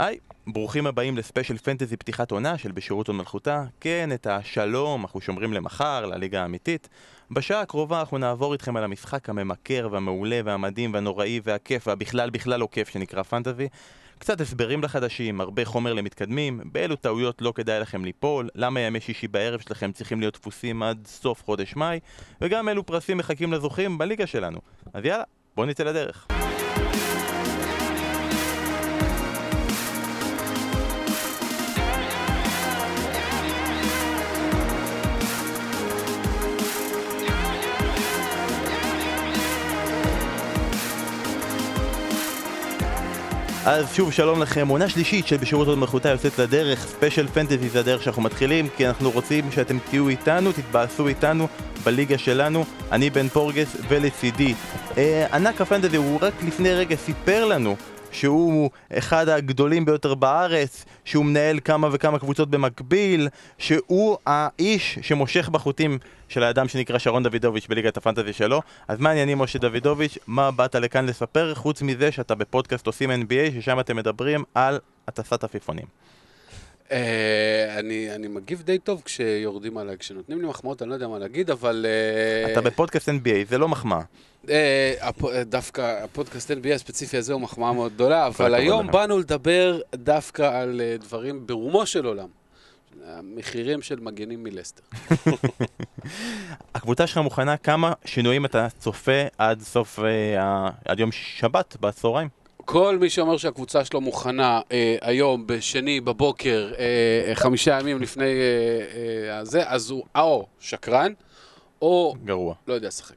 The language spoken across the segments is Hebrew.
היי, ברוכים הבאים לספיישל פנטזי פתיחת עונה של בשירות ומלכותה. כן, את השלום אנחנו שומרים למחר, לליגה האמיתית. בשעה הקרובה אנחנו נעבור איתכם על המשחק הממכר והמעולה והמדהים והנוראי והכיף והבכלל בכלל לא כיף שנקרא פנטזי. קצת הסברים לחדשים, הרבה חומר למתקדמים, באילו טעויות לא כדאי לכם ליפול, למה ימי שישי בערב שלכם צריכים להיות דפוסים עד סוף חודש מאי, וגם אילו פרסים מחכים לזוכים בליגה שלנו. אז יאללה, בואו נצא לדרך. אז שוב שלום לכם, עונה שלישית של בשירות עוד מלכותה יוצאת לדרך, ספיישל פנטזי זה הדרך שאנחנו מתחילים כי אנחנו רוצים שאתם תהיו איתנו, תתבאסו איתנו בליגה שלנו, אני בן פורגס ולצידי. אה, ענק הפנטזי הוא רק לפני רגע סיפר לנו שהוא אחד הגדולים ביותר בארץ, שהוא מנהל כמה וכמה קבוצות במקביל, שהוא האיש שמושך בחוטים של האדם שנקרא שרון דוידוביץ' בליגת הפנטזי שלו. אז מה העניינים משה דוידוביץ'? מה באת לכאן לספר? חוץ מזה שאתה בפודקאסט עושים NBA, ששם אתם מדברים על הטסת עפיפונים. אה, אני, אני מגיב די טוב כשיורדים עליי, כשנותנים לי מחמאות, אני לא יודע מה להגיד, אבל... אה, אתה בפודקאסט NBA, זה לא מחמאה. אה, הפ- דווקא הפודקאסט NBA הספציפי הזה הוא מחמאה מאוד גדולה, אבל היום. באנו לדבר דווקא על אה, דברים ברומו של עולם. המחירים של מגנים מלסטר. הקבוצה שלך מוכנה, כמה שינויים אתה צופה עד סוף, אה, עד יום שבת בצהריים? כל מי שאומר שהקבוצה שלו מוכנה אה, היום, בשני בבוקר, אה, חמישה ימים לפני אה, אה, הזה, אז הוא או שקרן, או גרוע. לא יודע לשחק.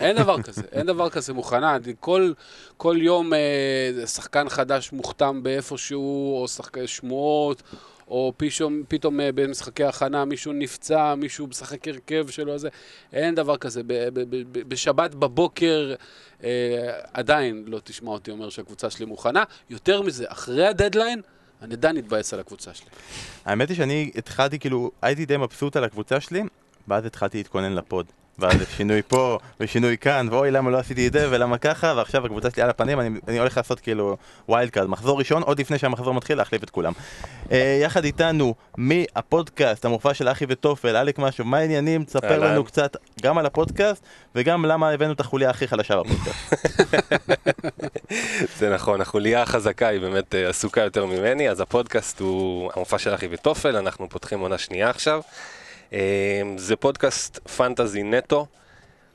אין דבר כזה, אין דבר כזה מוכנה. כל, כל יום אה, שחקן חדש מוכתם באיפשהו, או שחק... שמועות, או פתאום, פתאום אה, במשחקי הכנה מישהו נפצע, מישהו משחק הרכב שלו, זה, אין דבר כזה. ב, ב, ב, ב, בשבת בבוקר אה, עדיין לא תשמע אותי אומר שהקבוצה שלי מוכנה. יותר מזה, אחרי הדדליין, אני עדיין אתבאס על הקבוצה שלי. האמת היא שאני התחלתי, כאילו, הייתי די מבסוט על הקבוצה שלי, ואז התחלתי להתכונן ל pod. ואז שינוי פה, ושינוי כאן, ואוי למה לא עשיתי את זה, ולמה ככה, ועכשיו הקבוצה שלי על הפנים, אני, אני הולך לעשות כאילו wild card, מחזור ראשון, עוד לפני שהמחזור מתחיל, להחליף את כולם. אה, יחד איתנו, מהפודקאסט, המופע של אחי וטופל, אליק משהו, מה העניינים? תספר. לנו קצת גם על הפודקאסט, וגם למה הבאנו את החוליה הכי חלשה בפודקאסט. זה נכון, החוליה החזקה היא באמת אה, עסוקה יותר ממני, אז הפודקאסט הוא המופע של אחי וטופל, אנחנו פותחים עונה שנייה עכשיו. אה, זה פודקאסט פנטזי נטו,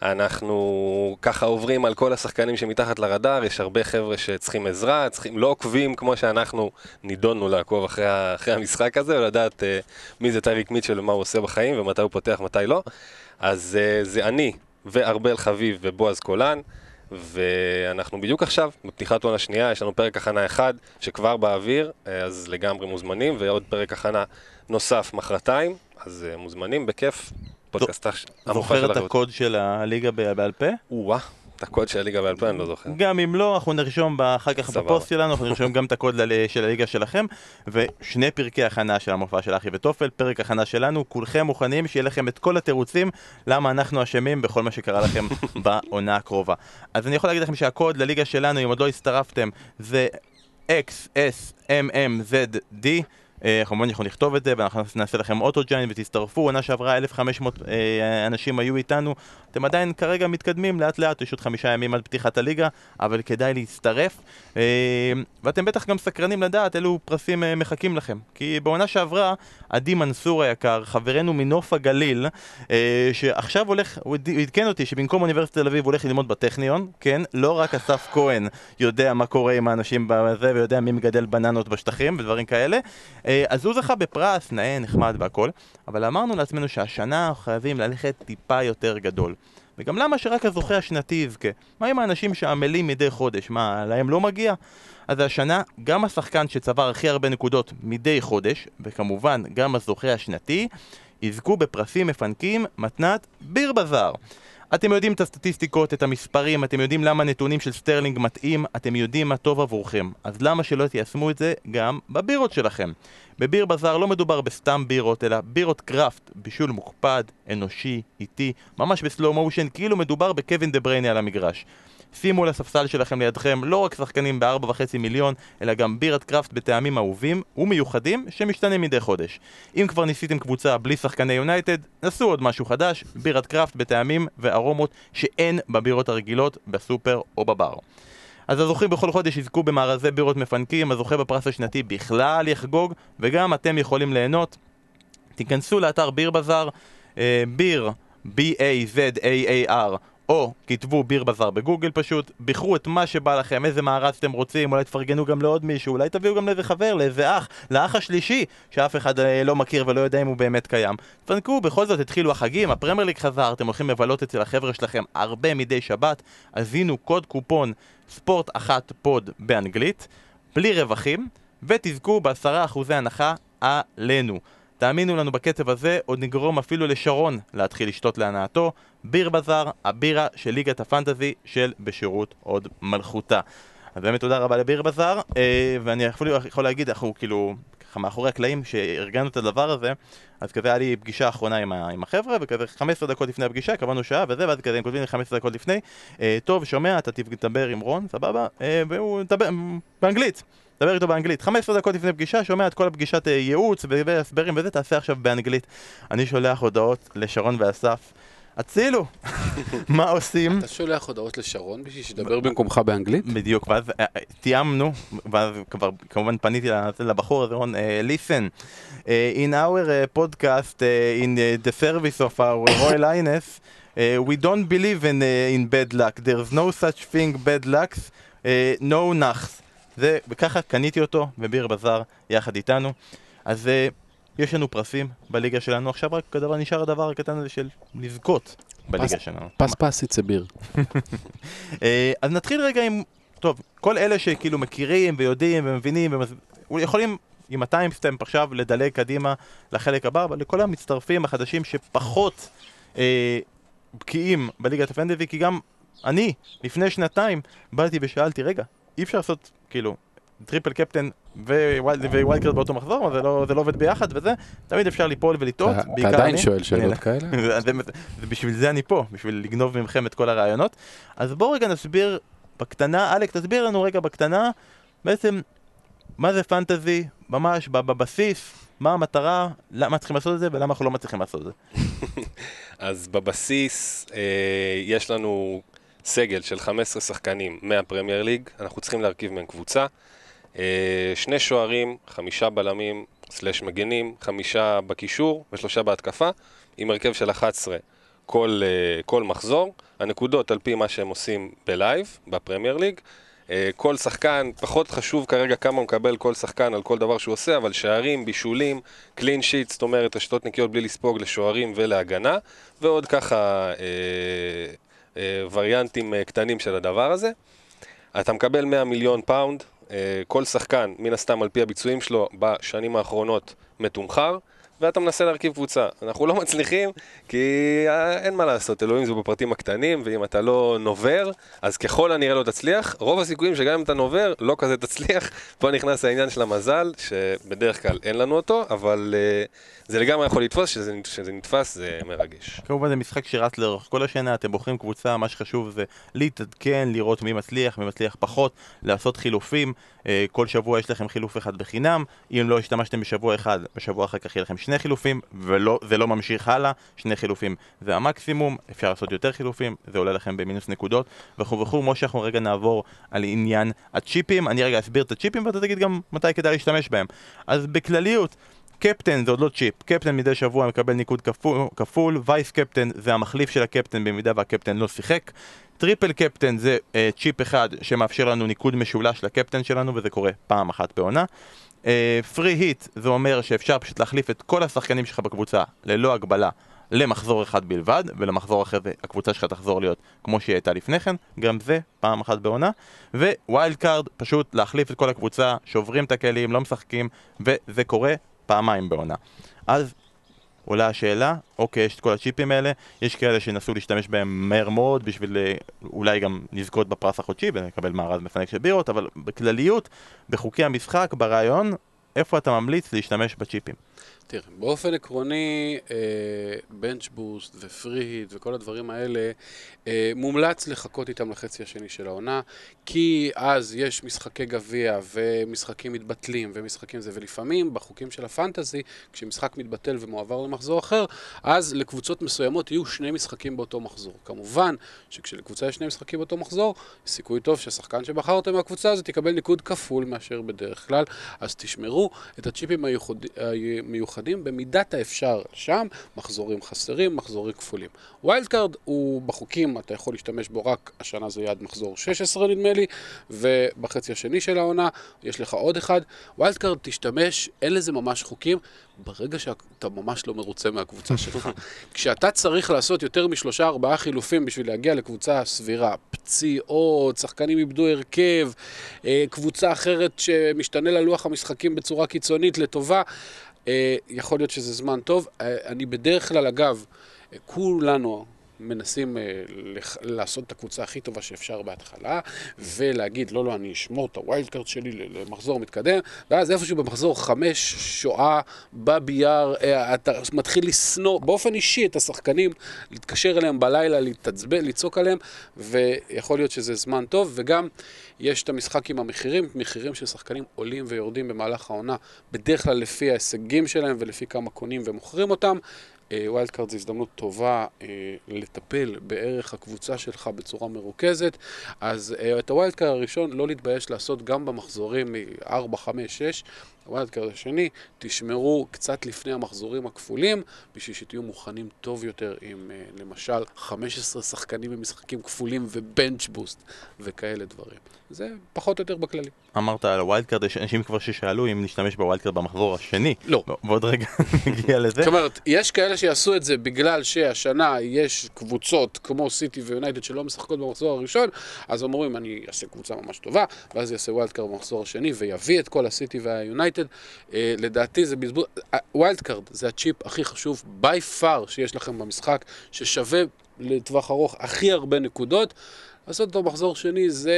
אנחנו ככה עוברים על כל השחקנים שמתחת לרדאר, יש הרבה חבר'ה שצריכים עזרה, צריכים, לא עוקבים כמו שאנחנו נידונו לעקוב אחרי, אחרי המשחק הזה, ולדעת אה, מי זה טייריק מיטשל ומה הוא עושה בחיים, ומתי הוא פותח, מתי לא. אז אה, זה אני וארבל חביב ובועז קולן. ואנחנו בדיוק עכשיו, בפתיחת עונה שנייה, יש לנו פרק הכנה אחד שכבר באוויר, אה, אז לגמרי מוזמנים, ועוד פרק הכנה נוסף מחרתיים, אז אה, מוזמנים, בכיף. פודקאסט הש- המופע זוכר של את. הקוד של הליגה בעל פה? או-אה, את הקוד של הליגה בעל פה אני לא זוכר. גם אם לא, אנחנו נרשום אחר כך סבבה. בפוסט שלנו, אנחנו נרשום גם את הקוד של הליגה שלכם, ושני פרקי הכנה של המופע של אחי וטופל, פרק הכנה שלנו, כולכם מוכנים שיהיה לכם את כל התירוצים למה אנחנו אשמים בכל מה שקרה לכם בעונה הקרובה. אז אני יכול להגיד לכם שהקוד לליגה שלנו, אם עוד לא הצטרפתם, זה XSMMZD. אה, כמובן אנחנו נכתוב את זה ואנחנו נעשה לכם אוטו ג'יין ותצטרפו, עונה שעברה 1500 אה, אנשים היו איתנו, אתם עדיין כרגע מתקדמים לאט לאט, יש עוד חמישה ימים עד פתיחת הליגה, אבל כדאי להצטרף. אה, ואתם בטח גם סקרנים לדעת אילו פרסים אה, מחכים לכם. כי בעונה שעברה, עדי מנסור היקר, חברנו מנוף הגליל, אה, שעכשיו הולך, הוא עד- הוא עדכן אותי שבמקום אוניברסיטת תל אביב הוא הולך ללמוד בטכניון, כן? לא רק אסף כהן יודע מה קורה עם האנשים בזה ויודע מי מגדל בננות בשטחים ודברים כאלה. אז הוא זכה בפרס, נאה, נחמד והכל, אבל אמרנו לעצמנו שהשנה חייבים ללכת טיפה יותר גדול. וגם למה שרק הזוכה השנתי יזכה? מה עם האנשים שעמלים מדי חודש? מה, להם לא מגיע? אז השנה, גם השחקן שצבר הכי הרבה נקודות מדי חודש, וכמובן גם הזוכה השנתי, יזכו בפרסים מפנקים מתנת Beer Bazaar. אתם יודעים את הסטטיסטיקות, את המספרים, אתם יודעים למה הנתונים של סטרלינג מתאים, אתם יודעים מה טוב עבורכם. אז למה שלא תיישמו את זה גם בבירות שלכם? ב Beer Bazaar לא מדובר בסתם בירות, אלא בירות craft, בישול מוקפד, אנושי, איטי, ממש ב slow motion, כאילו מדובר בקווין דה בריינה על המגרש. שימו על הספסל שלכם לידכם לא רק שחקנים ב-4.5 מיליון, אלא גם בירת craft בטעמים אהובים ומיוחדים שמשתנים מדי חודש. אם כבר ניסיתם קבוצה בלי שחקני יונייטד, נסו עוד משהו חדש, בירת craft בטעמים וארומות שאין בבירות הרגילות בסופר או בבר. אז הזוכים בכל חודש יזכו במארזי בירות מפנקים, הזוכה בפרס השנתי בכלל יחגוג, וגם אתם יכולים ליהנות. תיכנסו לאתר ביר בזאר, אה, ביר, B-A-Z-A-A-R, או כתבו ביר בזאר בגוגל פשוט, בחרו את מה שבא לכם, איזה מארז אתם רוצים, אולי תפרגנו גם לעוד מישהו, אולי תביאו גם לאיזה חבר, לאיזה אח, לאח השלישי, שאף אחד אה, לא מכיר ולא יודע אם הוא באמת קיים. תפנקו, בכל זאת התחילו החגים, הפרמייר ליג חזר, אתם הולכים לבלות אצל החבר'ה שלכם הרבה מדי שבת, הזינו קוד קופון ספורט אחת פוד באנגלית, בלי רווחים, ותזכו בעשרה אחוזי הנחה עלינו. תאמינו לנו בקצב הזה, עוד נגרום אפילו לשרון להתחיל לשתות להנאתו. ביר בזאר, הבירה של ליגת הפנטזי של בשירות עוד מלכותה. אז באמת תודה רבה לביר בזאר, אה, ואני אפילו יכול להגיד, אנחנו כאילו, ככה מאחורי הקלעים, שארגנו את הדבר הזה, אז כזה היה לי פגישה אחרונה עם, ה- עם החבר'ה, וכזה 15 דקות לפני הפגישה, קבענו שעה וזה, ואז כזה הם כותבים לי 15 דקות לפני, אה, טוב, שומע, אתה תדבר עם רון, סבבה, אה, והוא מדבר באנגלית. דבר איתו באנגלית. 15 דקות לפני פגישה, שומע את כל הפגישת אה, ייעוץ והסברים וזה, תעשה עכשיו באנגלית. אני שולח הודעות לשרון ואסף, הצילו! מה עושים? אתה שולח הודעות לשרון בשביל שידבר במקומך באנגלית? בדיוק, ואז אה, אה, תיאמנו, ואז כבר כמובן פניתי לבחור הזה, רון, listen, in our podcast, in the service of our Royal Highness, we don't believe in, bad luck, there's no such thing bad lucks, uh, no נחס. זה, וככה קניתי אותו בביר בזאר יחד איתנו. אז uh, יש לנו פרסים בליגה שלנו, עכשיו רק הדבר, נשאר הדבר הקטן הזה של לזכות בליגה פס- שלנו. פס פס יצא ביר. אה, אז נתחיל רגע עם, טוב, כל אלה שכאילו מכירים ויודעים ומבינים, ומז... יכולים עם ה timestamp עכשיו לדלג קדימה לחלק הבא, אבל לכל המצטרפים החדשים שפחות אה, בקיאים בליגת ה fantasy, כי גם אני, לפני שנתיים, באתי ושאלתי, רגע, אי אפשר לעשות, כאילו, triple captain wild card באותו מחזור, זה לא, זה לא עובד ביחד וזה, תמיד אפשר ליפול ולטעות, אתה אתה עדיין שואל שאלות אני- כאלה? זה, זה, זה בשביל זה אני פה, בשביל לגנוב ממכם את כל הרעיונות. אז בואו רגע נסביר בקטנה, אלק, תסביר לנו רגע בקטנה, בעצם, מה זה פנטזי, ממש ב- בבסיס, מה המטרה, למה צריכים לעשות את זה ולמה אנחנו לא מצליחים לעשות את זה. אז בבסיס אה, יש לנו סגל של 15 שחקנים מהפרמייר ליג, אנחנו צריכים להרכיב מהם קבוצה. אה, שני שוערים, חמישה בלמים, סלש מגנים, חמישה בקישור ושלושה בהתקפה, עם הרכב של 11 כל, אה, כל מחזור. הנקודות על פי מה שהם עושים ב live, ב Premier League. אה, כל שחקן, פחות חשוב כרגע כמה מקבל כל שחקן על כל דבר שהוא עושה, אבל שערים, בישולים, clean sheet, זאת אומרת, רשתות נקיות בלי לספוג לשוערים ולהגנה, ועוד ככה אה, וריאנטים אה, קטנים של הדבר הזה. אתה מקבל 100 מיליון פאונד, אה, כל שחקן, מן הסתם על פי הביצועים שלו בשנים האחרונות, מתומחר, ואתה מנסה להרכיב קבוצה. אנחנו לא מצליחים, כי אה, אין מה לעשות, אלוהים זה בפרטים הקטנים, ואם אתה לא נובר, אז ככל הנראה לא תצליח. רוב הסיכויים שגם אם אתה נובר, לא כזה תצליח. פה נכנס העניין של המזל, שבדרך כלל אין לנו אותו, אבל אה, זה לגמרי יכול לתפוס, שזה, שזה נתפס זה מרגש. כמובן זה משחק שרץ לאורך כל השנה, אתם בוחרים קבוצה, מה שחשוב זה להתעדכן, לראות מי מצליח, מי מצליח פחות, לעשות חילופים, אה, כל שבוע יש לכם חילוף אחד בחינם, אם לא השתמשתם בשבוע אחד, בשבוע אחר כך יהיה לכם שני חילופים, וזה לא ממשיך הלאה, שני חילופים זה המקסימום, אפשר לעשות יותר חילופים, זה עולה לכם במינוס נקודות, וכו' וכו', כמו שאנחנו רגע נעבור על עניין הצ'יפים, אני רגע אסביר את הצ'יפים ואתה תגיד גם מתי כדאי להשתמש בהם. אז בכלליות, קפטן זה עוד לא צ'יפ, קפטן מדי שבוע מקבל ניקוד כפול, כפול. וייס קפטן זה המחליף של הקפטן במידה והקפטן לא שיחק. triple captain זה אה, צ'יפ אחד שמאפשר לנו ניקוד משולש לקפטן שלנו וזה קורה פעם אחת בעונה. free hit זה אומר שאפשר פשוט להחליף את כל השחקנים שלך בקבוצה ללא הגבלה למחזור אחד בלבד, ולמחזור אחרי זה הקבוצה שלך תחזור להיות כמו שהיא הייתה לפני כן, גם זה פעם אחת בעונה. wild card, פשוט להחליף את כל הקבוצה, שוברים את הכלים, לא משחקים, וזה קורה פעמיים בעונה. אז עולה השאלה, אוקיי, יש את כל הצ'יפים האלה, יש כאלה שינסו להשתמש בהם מהר מאוד בשביל אה, אולי גם לזכות בפרס החודשי ולקבל מארז מפנק של בירות, אבל בכלליות, בחוקי המשחק, ברעיון, איפה אתה ממליץ להשתמש בצ'יפים? תראה, באופן עקרוני, בנץ' בוסט ופרי היט וכל הדברים האלה, אה, מומלץ לחכות איתם לחצי השני של העונה, כי אז יש משחקי גביע ומשחקים מתבטלים ומשחקים זה, ולפעמים בחוקים של הפנטזי, כשמשחק מתבטל ומועבר למחזור אחר, אז לקבוצות מסוימות יהיו שני משחקים באותו מחזור. כמובן שכשלקבוצה יש שני משחקים באותו מחזור, סיכוי טוב שהשחקן שבחרתם מהקבוצה הזאת יקבל ניקוד כפול מאשר בדרך כלל, אז תשמרו את הצ'יפים היוחד... המיוחדים במידת האפשר שם, מחזורים חסרים, מחזורים כפולים. wild card הוא בחוקים, אתה יכול להשתמש בו רק, השנה זה עד מחזור 16 נדמה לי, ובחצי השני של העונה יש לך עוד אחד. wild card תשתמש, אין לזה ממש חוקים, ברגע שאתה ממש לא מרוצה מהקבוצה שלך. כשאתה צריך לעשות יותר משלושה ארבעה חילופים בשביל להגיע לקבוצה סבירה, פציעות, שחקנים איבדו הרכב, אה, קבוצה אחרת שמשתנה לה לוח המשחקים בצורה קיצונית לטובה, יכול להיות שזה זמן טוב. אה, אני בדרך כלל, אגב, כולנו, מנסים אה, לח- לעשות את הקבוצה הכי טובה שאפשר בהתחלה, ולהגיד, לא, לא, אני אשמור את ה wild card שלי למחזור מתקדם, ואז איפשהו במחזור חמש, שואה, בא ביאר, אה, אתה מתחיל לשנוא באופן אישי את השחקנים, להתקשר אליהם בלילה, להתעצבן, לצעוק עליהם, ויכול להיות שזה זמן טוב, וגם יש את המשחק עם המחירים, מחירים של שחקנים עולים ויורדים במהלך העונה, בדרך כלל לפי ההישגים שלהם ולפי כמה קונים ומוכרים אותם. wild card זו הזדמנות טובה אה, לטפל בערך הקבוצה שלך בצורה מרוכזת, אז אה, את ה wild card הראשון לא להתבייש לעשות גם במחזורים מ-4, 5, 6. ה wild card השני, תשמרו קצת לפני המחזורים הכפולים, בשביל שתהיו מוכנים טוב יותר עם אה, למשל 15 שחקנים במשחקים כפולים ו bench boost וכאלה דברים. זה פחות או יותר בכללי. אמרת על ה wild card, יש אנשים כבר ששאלו אם נשתמש ב wild card במחזור השני. לא. ועוד רגע נגיע לזה. זאת אומרת, יש כאלה שיעשו את זה בגלל שהשנה יש קבוצות כמו סיטי ויונייטד שלא משחקות במחזור הראשון, אז אומרים, אני אעשה קבוצה ממש טובה, ואז יעשה wild card במחזור השני ויביא את כל הסיטי והיונייטד. אה, לדעתי זה בזבוז... wild card זה הצ'יפ הכי חשוב by far שיש לכם במשחק, ששווה לטווח ארוך הכי הרבה נקודות. לעשות אותו מחזור שני זה,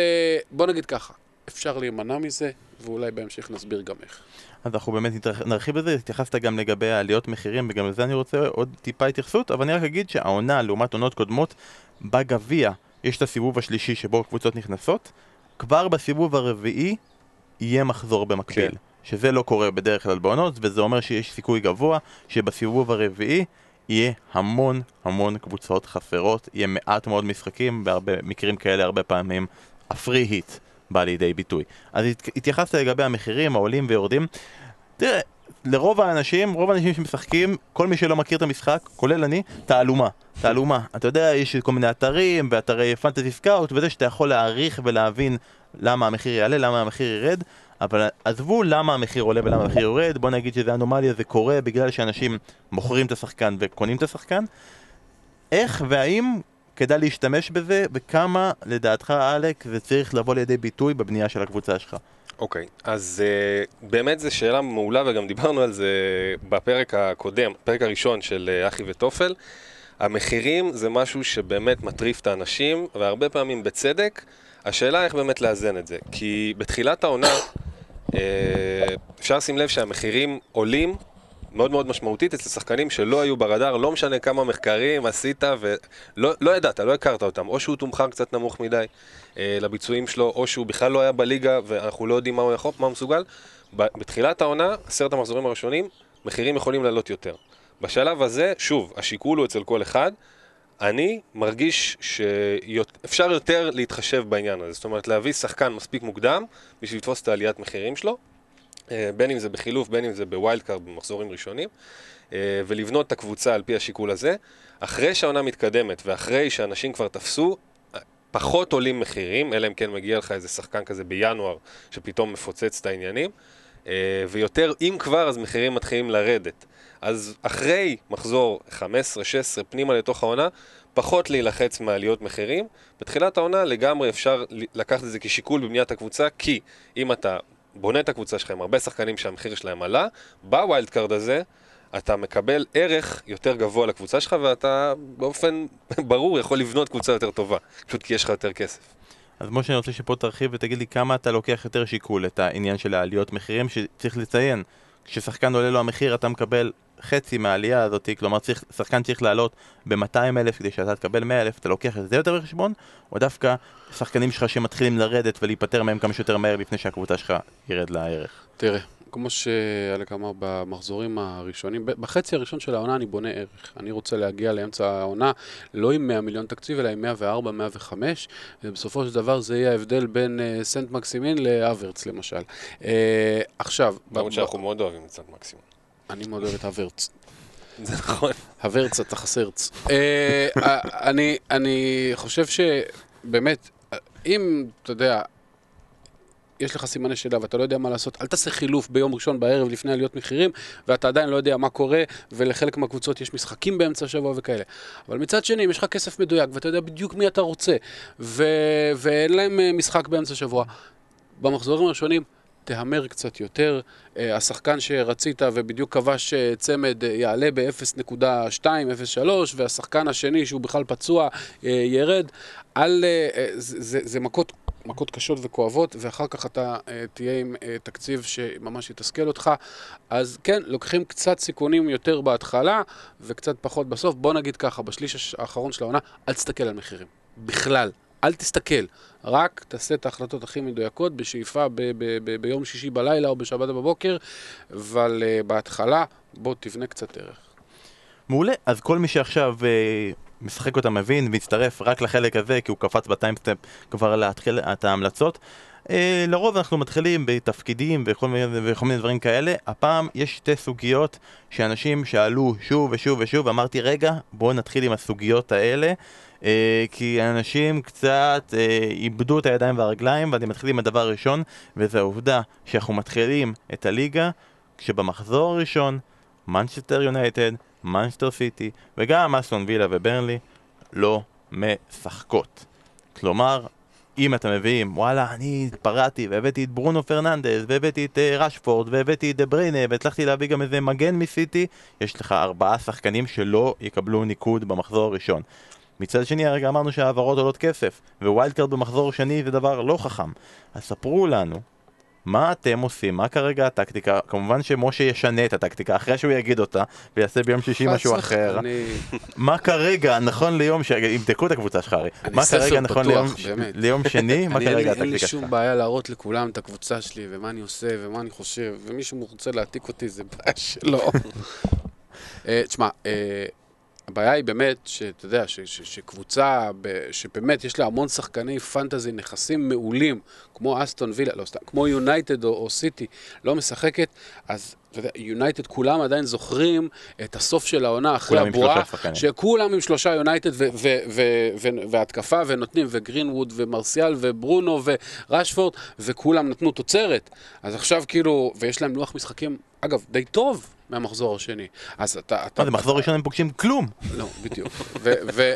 בוא נגיד ככה, אפשר להימנע מזה, ואולי בהמשך נסביר גם איך. אז אנחנו באמת נרחיב בזה, התייחסת גם לגבי עליות מחירים, וגם לזה אני רוצה עוד טיפה התייחסות, אבל אני רק אגיד שהעונה, לעומת עונות קודמות, בגביע יש את הסיבוב השלישי שבו הקבוצות נכנסות, כבר בסיבוב הרביעי יהיה מחזור במקביל. כן. שזה לא קורה בדרך כלל בעונות, וזה אומר שיש סיכוי גבוה שבסיבוב הרביעי יהיה המון המון קבוצות חסרות, יהיה מעט מאוד משחקים, בהרבה מקרים כאלה הרבה פעמים הפרי היט בא לידי ביטוי. אז התייחסת לגבי המחירים העולים ויורדים. תראה, לרוב האנשים, רוב האנשים שמשחקים, כל מי שלא מכיר את המשחק, כולל אני, תעלומה. תעלומה. אתה יודע, יש כל מיני אתרים ואתרי פנטזי סקאוט וזה שאתה יכול להעריך ולהבין למה המחיר יעלה, למה המחיר ירד. אבל עזבו למה המחיר עולה ולמה המחיר יורד, בוא נגיד שזה אנומליה, זה קורה בגלל שאנשים מוכרים את השחקן וקונים את השחקן. איך והאם כדאי להשתמש בזה, וכמה לדעתך, אלק, זה צריך לבוא לידי ביטוי בבנייה של הקבוצה שלך? אוקיי, okay, אז uh, באמת זו שאלה מעולה וגם דיברנו על זה בפרק הקודם, הפרק הראשון של uh, אחי וטופל. המחירים זה משהו שבאמת מטריף את האנשים, והרבה פעמים בצדק. השאלה איך באמת לאזן את זה, כי בתחילת העונה אה, אפשר לשים לב שהמחירים עולים מאוד מאוד משמעותית אצל שחקנים שלא היו ברדאר, לא משנה כמה מחקרים עשית ולא לא ידעת, לא הכרת אותם, או שהוא תומחר קצת נמוך מדי אה, לביצועים שלו, או שהוא בכלל לא היה בליגה ואנחנו לא יודעים מה הוא יכול, מה הוא מסוגל. בתחילת העונה, עשרת המחזורים הראשונים, מחירים יכולים לעלות יותר. בשלב הזה, שוב, השיקול הוא אצל כל אחד, אני מרגיש שאפשר יותר להתחשב בעניין הזה, זאת אומרת להביא שחקן מספיק מוקדם בשביל לתפוס את העליית מחירים שלו, אה, בין אם זה בחילוף, בין אם זה ב wild card במחזורים ראשונים, אה, ולבנות את הקבוצה על פי השיקול הזה. אחרי שהעונה מתקדמת ואחרי שאנשים כבר תפסו, פחות עולים מחירים, אלא אם כן מגיע לך איזה שחקן כזה בינואר שפתאום מפוצץ את העניינים, אה, ויותר, אם כבר, אז מחירים מתחילים לרדת. אז אחרי מחזור 15-16 פנימה לתוך העונה, פחות להילחץ מעליות מחירים. בתחילת העונה לגמרי אפשר לקחת את זה כשיקול בבניית הקבוצה, כי אם אתה בונה את הקבוצה שלך עם הרבה שחקנים שהמחיר שלהם עלה, ב wild card הזה אתה מקבל ערך יותר גבוה לקבוצה שלך ואתה באופן ברור יכול לבנות קבוצה יותר טובה, פשוט כי יש לך יותר כסף. אז משה, אני רוצה שפה תרחיב ותגיד לי כמה אתה לוקח יותר שיקול את העניין של העליות מחירים, שצריך לציין, כששחקן עולה לו המחיר אתה מקבל חצי מהעלייה הזאת, כלומר צריך, שחקן צריך לעלות ב-200 אלף כדי שאתה תקבל 100 אלף, אתה לוקח את זה יותר בחשבון, או דווקא שחקנים שלך שמתחילים לרדת ולהיפטר מהם כמה שיותר מהר לפני שהקבוצה שלך ירד לערך. תראה, כמו שאלק אמר במחזורים הראשונים, בחצי הראשון של העונה אני בונה ערך. אני רוצה להגיע לאמצע העונה לא עם 100 מיליון תקציב, אלא עם 104, 105, ובסופו של דבר זה יהיה ההבדל בין uh, סנט מקסימין לאברץ למשל. Uh, עכשיו... למרות שאנחנו מאוד אוהבים את סנט מקסימין. אני מאוד אוהב את הוורץ. זה נכון. הוורץ, אתה חסרץ. אני חושב שבאמת, אם, אתה יודע, יש לך סימני שאלה ואתה לא יודע מה לעשות, אל תעשה חילוף ביום ראשון בערב לפני עליות מחירים, ואתה עדיין לא יודע מה קורה, ולחלק מהקבוצות יש משחקים באמצע השבוע וכאלה. אבל מצד שני, אם יש לך כסף מדויק, ואתה יודע בדיוק מי אתה רוצה, ו- ואין להם אה, משחק באמצע השבוע, במחזורים הראשונים, תהמר קצת יותר. אה, השחקן שרצית ובדיוק כבש אה, צמד יעלה ב-0.2, 0.3, והשחקן השני שהוא בכלל פצוע ירד. על, זה, זה, זה מכות מכות קשות וכואבות, ואחר כך אתה תהיה עם תקציב שממש יתסכל אותך. אז כן, לוקחים קצת סיכונים יותר בהתחלה, וקצת פחות בסוף. בוא נגיד ככה, בשליש האחרון של העונה, אל תסתכל על מחירים. בכלל. אל תסתכל, רק תעשה את ההחלטות הכי מדויקות בשאיפה ב- ב- ב- ביום שישי בלילה או בשבת בבוקר, אבל אה, בהתחלה בוא תבנה קצת ערך. מעולה, אז כל מי שעכשיו אה, משחק אותה מבין והצטרף רק לחלק הזה כי הוא קפץ ב timestamp כבר להתחיל את ההמלצות. אה, לרוב אנחנו מתחילים בתפקידים וכל מיני, וכל מיני דברים כאלה. הפעם יש שתי סוגיות שאנשים שאלו שוב ושוב ושוב, ואמרתי רגע בואו נתחיל עם הסוגיות האלה. אה, כי אנשים קצת אה, איבדו את הידיים והרגליים ואני מתחיל עם הדבר הראשון וזה העובדה שאנחנו מתחילים את הליגה כשבמחזור הראשון מנצ'סטר יונייטד מנסטר סיטי וגם אסטון וילה וברנלי לא משחקות. כלומר, אם אתם מביאים, וואלה, אני התפרעתי והבאתי את ברונו פרננדז והבאתי את אה, רשפורד והבאתי את דה בריינה והצלחתי להביא גם איזה מגן מסיטי, יש לך ארבעה שחקנים שלא יקבלו ניקוד במחזור הראשון. מצד שני הרגע אמרנו שהעברות עולות כסף wild card במחזור שני זה דבר לא חכם אז ספרו לנו מה אתם עושים? מה כרגע הטקטיקה? כמובן שמשה ישנה את הטקטיקה אחרי שהוא יגיד אותה ויעשה ביום שישי משהו אחר. מה כרגע, נכון ליום ש... יבדקו את הקבוצה שלך הרי. מה כרגע נכון ליום שני? מה כרגע הטקטיקה שלך? אין לי שום בעיה להראות לכולם את הקבוצה שלי ומה אני עושה ומה אני חושב ומישהו רוצה להעתיק אותי זה בעיה שלו. אה, תשמע, אה, הבעיה היא באמת, שאתה יודע, ש, ש, שקבוצה, ב, שבאמת יש לה המון שחקני פנטזי, נכסים מעולים, כמו אסטון וילה, לא סתם, כמו יונייטד או, או סיטי, לא משחקת, אז אתה יודע, יונייטד כולם עדיין זוכרים את הסוף של העונה אחרי הבועה, שכולם עם שלושה יונייטד והתקפה, ונותנים, וגרינווד, ומרסיאל, וברונו, ורשפורד, וכולם נתנו תוצרת. אז עכשיו כאילו, ויש להם לוח משחקים, אגב, די טוב. מהמחזור השני. אז אתה... מה זה, מחזור ראשון הם פוגשים כלום. לא, בדיוק. ו...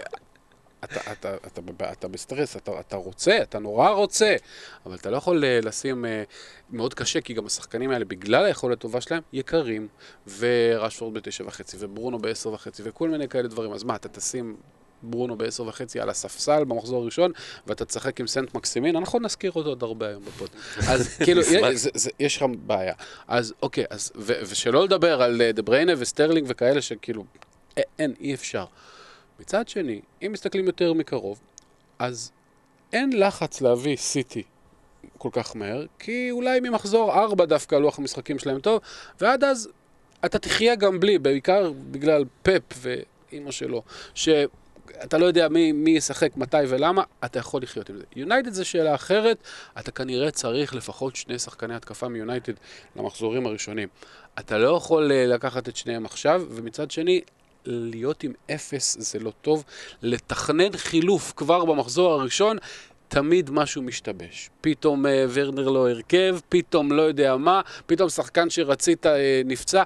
אתה, אתה, אתה, אתה, אתה בסטרס, אתה, אתה רוצה, אתה נורא רוצה, אבל אתה לא יכול אה, לשים אה, מאוד קשה, כי גם השחקנים האלה, בגלל היכולת הטובה שלהם, יקרים, ורשפורד בתשע וחצי, וברונו בעשר וחצי, וכל מיני כאלה דברים. אז מה, אתה תשים ברונו בעשר וחצי על הספסל במחזור הראשון, ואתה תשחק עם סנט מקסימין, אנחנו נזכיר אותו עוד הרבה היום ב pod. אז כאילו, יש לך בעיה. אז אוקיי, אז, ו, ושלא לדבר על דה בריינה וסטרלינג וכאלה שכאילו, אין, אי אפשר. מצד שני, אם מסתכלים יותר מקרוב, אז אין לחץ להביא סיטי כל כך מהר, כי אולי ממחזור ארבע דווקא לוח המשחקים שלהם טוב, ועד אז אתה תחיה גם בלי, בעיקר בגלל פפ ואימא שלו, ש... אתה לא יודע מי, מי ישחק, מתי ולמה, אתה יכול לחיות עם זה. יונייטד זה שאלה אחרת, אתה כנראה צריך לפחות שני שחקני התקפה מיונייטד למחזורים הראשונים. אתה לא יכול אה, לקחת את שניהם עכשיו, ומצד שני, להיות עם אפס זה לא טוב. לתכנן חילוף כבר במחזור הראשון, תמיד משהו משתבש. פתאום אה, ורנר לא הרכב, פתאום לא יודע מה, פתאום שחקן שרצית אה, נפצע.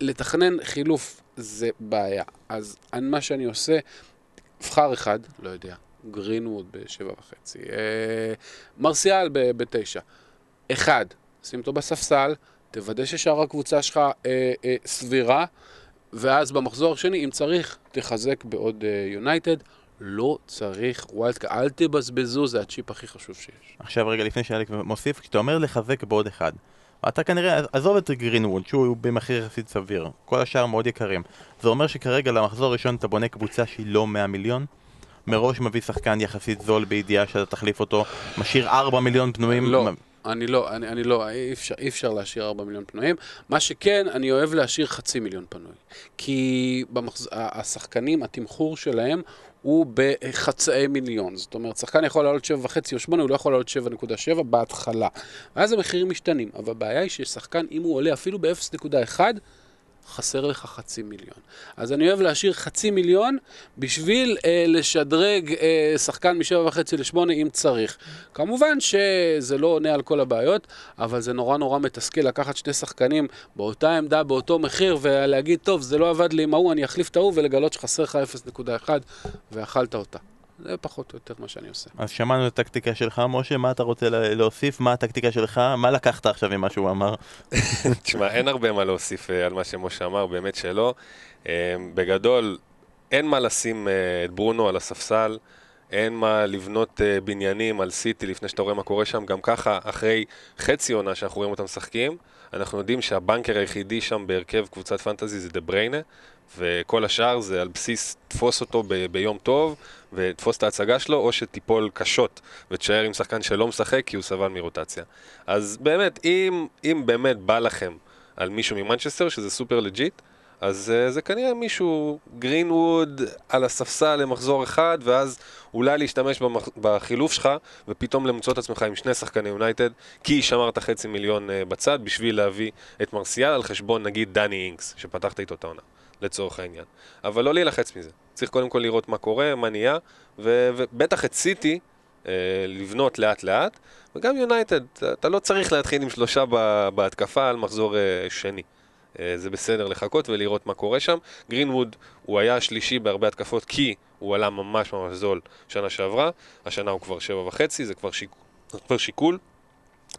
לתכנן חילוף זה בעיה. אז מה שאני עושה, אבחר אחד, לא יודע, גרינווד בשבע וחצי, אה, מרסיאל בתשע. אחד, שים אותו בספסל, תוודא ששאר הקבוצה שלך אה, אה, סבירה, ואז במחזור השני, אם צריך, תחזק בעוד יונייטד. אה, לא צריך wild אל תבזבזו, זה הצ'יפ הכי חשוב שיש. עכשיו רגע לפני שאלק מוסיף, כשאתה אומר לחזק בעוד אחד, אתה כנראה, עזוב את גרינווד, שהוא במחיר יחסית סביר, כל השאר מאוד יקרים. זה אומר שכרגע למחזור הראשון אתה בונה קבוצה שהיא לא 100 מיליון, מראש מביא שחקן יחסית זול בידיעה שאתה תחליף אותו, משאיר 4 מיליון פנויים. לא, אני לא, אני, אני לא, אי אפשר, אי אפשר להשאיר 4 מיליון פנויים. מה שכן, אני אוהב להשאיר חצי מיליון פנוי. כי במחז... השחקנים, התמחור שלהם הוא בחצאי מיליון. זאת אומרת, שחקן יכול לעלות 7.5 או 8, הוא לא יכול לעלות 7.7 בהתחלה. ואז המחירים משתנים. אבל הבעיה היא ששחקן, אם הוא עולה אפילו ב-0.1, חסר לך חצי מיליון. אז אני אוהב להשאיר חצי מיליון בשביל אה, לשדרג אה, שחקן מ-7.5 ל-8 אם צריך. כמובן שזה לא עונה על כל הבעיות, אבל זה נורא נורא מתסכל לקחת שני שחקנים באותה עמדה, באותו מחיר, ולהגיד, טוב, זה לא עבד לי עם ההוא, אני אחליף את ההוא, ולגלות שחסר לך 0.1 ואכלת אותה. זה פחות או יותר מה שאני עושה. אז שמענו את הטקטיקה שלך, משה, מה אתה רוצה להוסיף? מה הטקטיקה שלך? מה לקחת עכשיו ממה שהוא אמר? תשמע, אין הרבה מה להוסיף אה, על מה שמשה אמר, באמת שלא. אה, בגדול, אין מה לשים אה, את ברונו על הספסל. אין מה לבנות בניינים על סיטי לפני שאתה רואה מה קורה שם. גם ככה, אחרי חצי עונה שאנחנו רואים אותם משחקים, אנחנו יודעים שהבנקר היחידי שם בהרכב קבוצת פנטזי זה דה בריינה, וכל השאר זה על בסיס תפוס אותו ב- ביום טוב, ותפוס את ההצגה שלו, או שתיפול קשות ותשאר עם שחקן שלא משחק כי הוא סבל מרוטציה. אז באמת, אם, אם באמת בא לכם על מישהו ממנצ'סטר, שזה super legit, אז אה, זה כנראה מישהו, גרינווד על הספסל למחזור אחד, ואז אולי להשתמש במח... בחילוף שלך, ופתאום למצוא את עצמך עם שני שחקני יונייטד, כי שמרת חצי מיליון אה, בצד בשביל להביא את מרסיאל על חשבון נגיד דני אינקס, שפתחת איתו את העונה, לצורך העניין. אבל לא להילחץ מזה. צריך קודם כל לראות מה קורה, מה נהיה. ובטח את סיטי, אה, לבנות לאט לאט, וגם יונייטד, אתה לא צריך להתחיל עם שלושה בהתקפה על מחזור uh, שני. אה, זה בסדר לחכות ולראות מה קורה שם. גרינווד הוא היה השלישי בהרבה התקפות כי הוא עלה ממש ממש זול שנה שעברה, השנה הוא כבר שבע וחצי, זה כבר, שיק... כבר שיקול,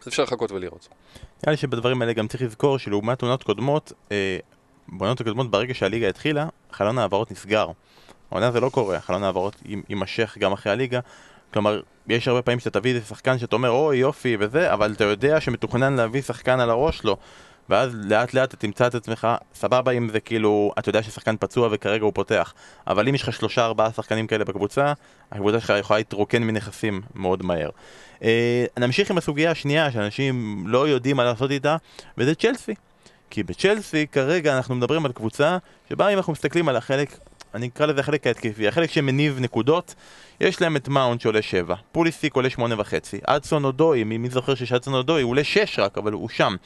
אז אפשר לחכות ולראות. נראה לי שבדברים האלה גם צריך לזכור שלעומת עונות קודמות, אה, בעונות הקודמות ברגע שהליגה התחילה, חלון העברות נסגר. העונה זה לא קורה, חלון העברות יימשך גם אחרי הליגה. כלומר, יש הרבה פעמים שאתה תביא איזה שחקן שאתה אומר, אוי יופי וזה, אבל אתה יודע שמתוכנן להביא שחקן על הראש שלו. ואז לאט לאט אתה תמצא את עצמך, סבבה אם זה כאילו, אתה יודע ששחקן פצוע וכרגע הוא פותח, אבל אם יש לך שלושה ארבעה שחקנים כאלה בקבוצה, הקבוצה שלך יכולה להתרוקן מנכסים מאוד מהר. אה, נמשיך עם הסוגיה השנייה שאנשים לא יודעים מה לעשות איתה, וזה צ'לסי. כי בצ'לסי כרגע אנחנו מדברים על קבוצה שבה אם אנחנו מסתכלים על החלק, אני אקרא לזה החלק ההתקפי, החלק שמניב נקודות, יש להם את מאונט שעולה 7, פוליסיק עולה 8.5, אדסון אודוי, מי זוכר שיש אדסון אודוי, הוא עולה 6 רק, אבל הוא שם.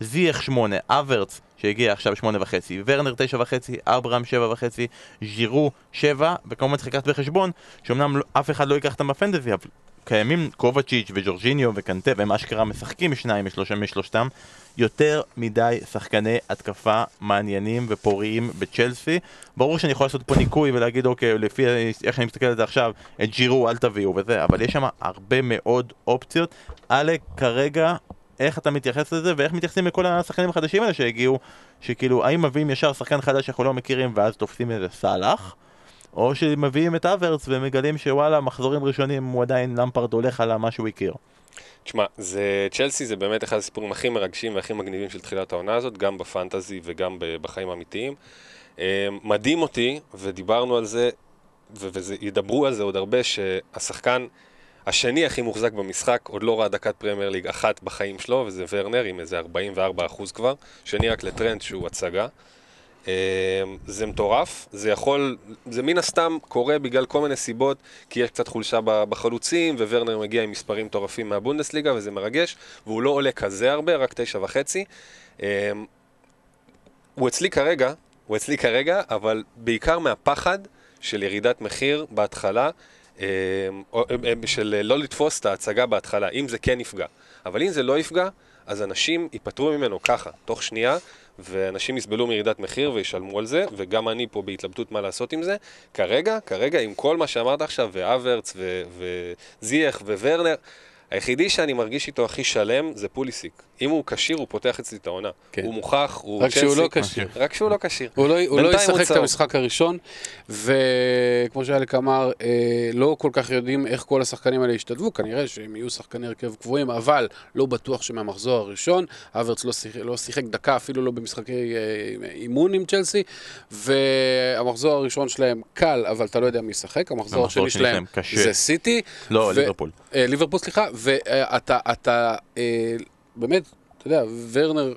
זייח 8, אברץ שהגיע עכשיו 8 וחצי, ורנר 9 וחצי, אברהם 7 וחצי, ז'ירו 7, וכמובן צריך לקחת בחשבון שאומנם לא- אף אחד לא ייקח אותם בפנטזי, אבל קיימים קובצ'יץ' וג'ורג'יניו וקנטה, והם אשכרה משחקים שניים משלושה משלושתם, יותר מדי שחקני התקפה מעניינים ופוריים בצ'לסי. ברור שאני יכול לעשות פה ניקוי ולהגיד אוקיי, לפי איך אני מסתכל על זה עכשיו, את ג'ירו אל תביאו וזה, אבל יש שם הרבה מאוד אופציות. עלק כרגע איך אתה מתייחס לזה ואיך מתייחסים לכל השחקנים החדשים האלה שהגיעו שכאילו האם מביאים ישר שחקן חדש שאנחנו לא מכירים ואז תופסים איזה סאלח או שמביאים את אברץ ומגלים שוואלה מחזורים ראשונים הוא עדיין למפרד הולך על מה שהוא הכיר תשמע, זה, צ'לסי זה באמת אחד הסיפורים הכי מרגשים והכי מגניבים של תחילת העונה הזאת, גם בפנטזי וגם בחיים האמיתיים. אה, מדהים אותי, ודיברנו על זה, וידברו על זה עוד הרבה, שהשחקן השני הכי מוחזק במשחק, עוד לא ראה דקת פרמייר ליג אחת בחיים שלו, וזה ורנר עם איזה 44 אחוז כבר. שני רק לטרנט שהוא הצגה. אמ, זה מטורף, זה יכול, זה מן הסתם קורה בגלל כל מיני סיבות, כי יש קצת חולשה בחלוצים, וורנר מגיע עם מספרים מטורפים מהבונדסליגה, וזה מרגש, והוא לא עולה כזה הרבה, רק תשע וחצי. אמ, הוא אצלי כרגע, הוא אצלי כרגע, אבל בעיקר מהפחד של ירידת מחיר בהתחלה, אמ, של לא לתפוס את ההצגה בהתחלה, אם זה כן יפגע. אבל אם זה לא יפגע, אז אנשים ייפטרו ממנו ככה, תוך שנייה, ואנשים יסבלו מירידת מחיר וישלמו על זה, וגם אני פה בהתלבטות מה לעשות עם זה. כרגע, כרגע, עם כל מה שאמרת עכשיו, ואברץ, וזייח, וורנר, היחידי שאני מרגיש איתו הכי שלם זה פוליסיק. אם הוא כשיר, הוא פותח אצלי את העונה. כן. הוא מוכח, הוא רק שהוא צ'לסי. לא כשיר. רק שהוא לא כשיר. הוא לא, הוא לא ישחק את. המשחק הראשון, וכמו שאלק אמר, אה, לא כל כך יודעים איך כל השחקנים האלה ישתלבו, כנראה שהם יהיו שחקני הרכב קבועים, אבל לא בטוח שמהמחזור הראשון. אברץ לא, שיח, לא שיחק דקה, אפילו לא במשחקי אה, אימון עם צ'לסי, והמחזור הראשון שלהם קל, אבל אתה לא יודע מי ישחק, המחזור השני שלהם קשה. זה סיטי. לא, ו- ליברפול. אה, ליברפול, סליחה, ואתה, אתה, אה, באמת, אתה יודע, ורנר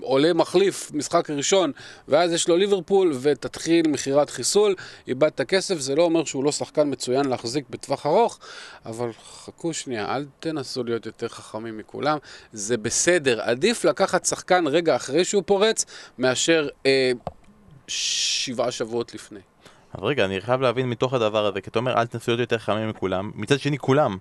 עולה מחליף משחק ראשון, ואז יש לו ליברפול, ותתחיל מכירת חיסול, איבדת כסף, זה לא אומר שהוא לא שחקן מצוין להחזיק בטווח ארוך, אבל חכו שנייה, אל תנסו להיות יותר חכמים מכולם, זה בסדר, עדיף לקחת שחקן רגע אחרי שהוא פורץ, מאשר אה, שבעה שבועות לפני. אז רגע, אני חייב להבין מתוך הדבר הזה, כי אתה אומר אל תנסו להיות יותר חכמים מכולם, מצד שני כולם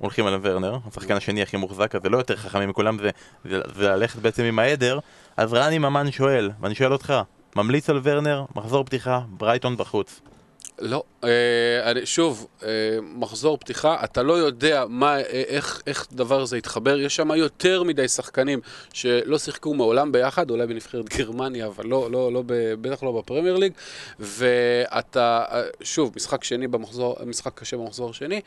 הולכים על ורנר, השחקן השני הכי מוחזק, אז זה לא יותר חכמים מכולם, זה, זה, זה ללכת בעצם עם העדר, אז רני ממן שואל, ואני שואל אותך, ממליץ על ורנר, מחזור פתיחה, ברייטון בחוץ. לא, אה, שוב, אה, מחזור פתיחה, אתה לא יודע מה, אה, איך, איך דבר הזה יתחבר, יש שם יותר מדי שחקנים שלא שיחקו מעולם ביחד, אולי בנבחרת גרמניה, אבל לא, לא, לא, בטח לא בפרמייר ליג, ואתה, אה, שוב, משחק שני במחזור, משחק קשה במחזור השני,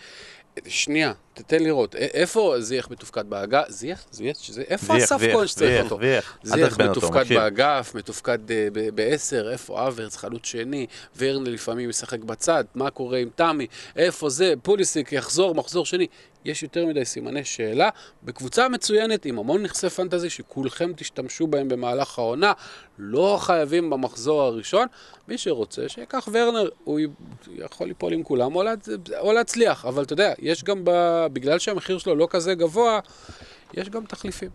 שנייה, תתן לראות, איפה זייח מתופקד באגף? זייח? זייח? איפה אסף כהן שצריך אותו? זייח. מתופקד. באגף, מתופקד אה, בעשר, איפה אברץ, חלוץ שני, ורנר לפעמים משחק בצד, מה קורה עם תמי, איפה זה, פוליסיק יחזור, מחזור שני. יש יותר מדי סימני שאלה, בקבוצה מצוינת עם המון נכסי פנטזי שכולכם תשתמשו בהם במהלך העונה, לא חייבים במחזור הראשון. מי שרוצה, שיקח ורנר, הוא יכול ליפול עם כולם או, להצ... או להצליח, אבל אתה יודע, יש גם, ב... בגלל שהמחיר שלו לא כזה גבוה, יש גם תחליפים.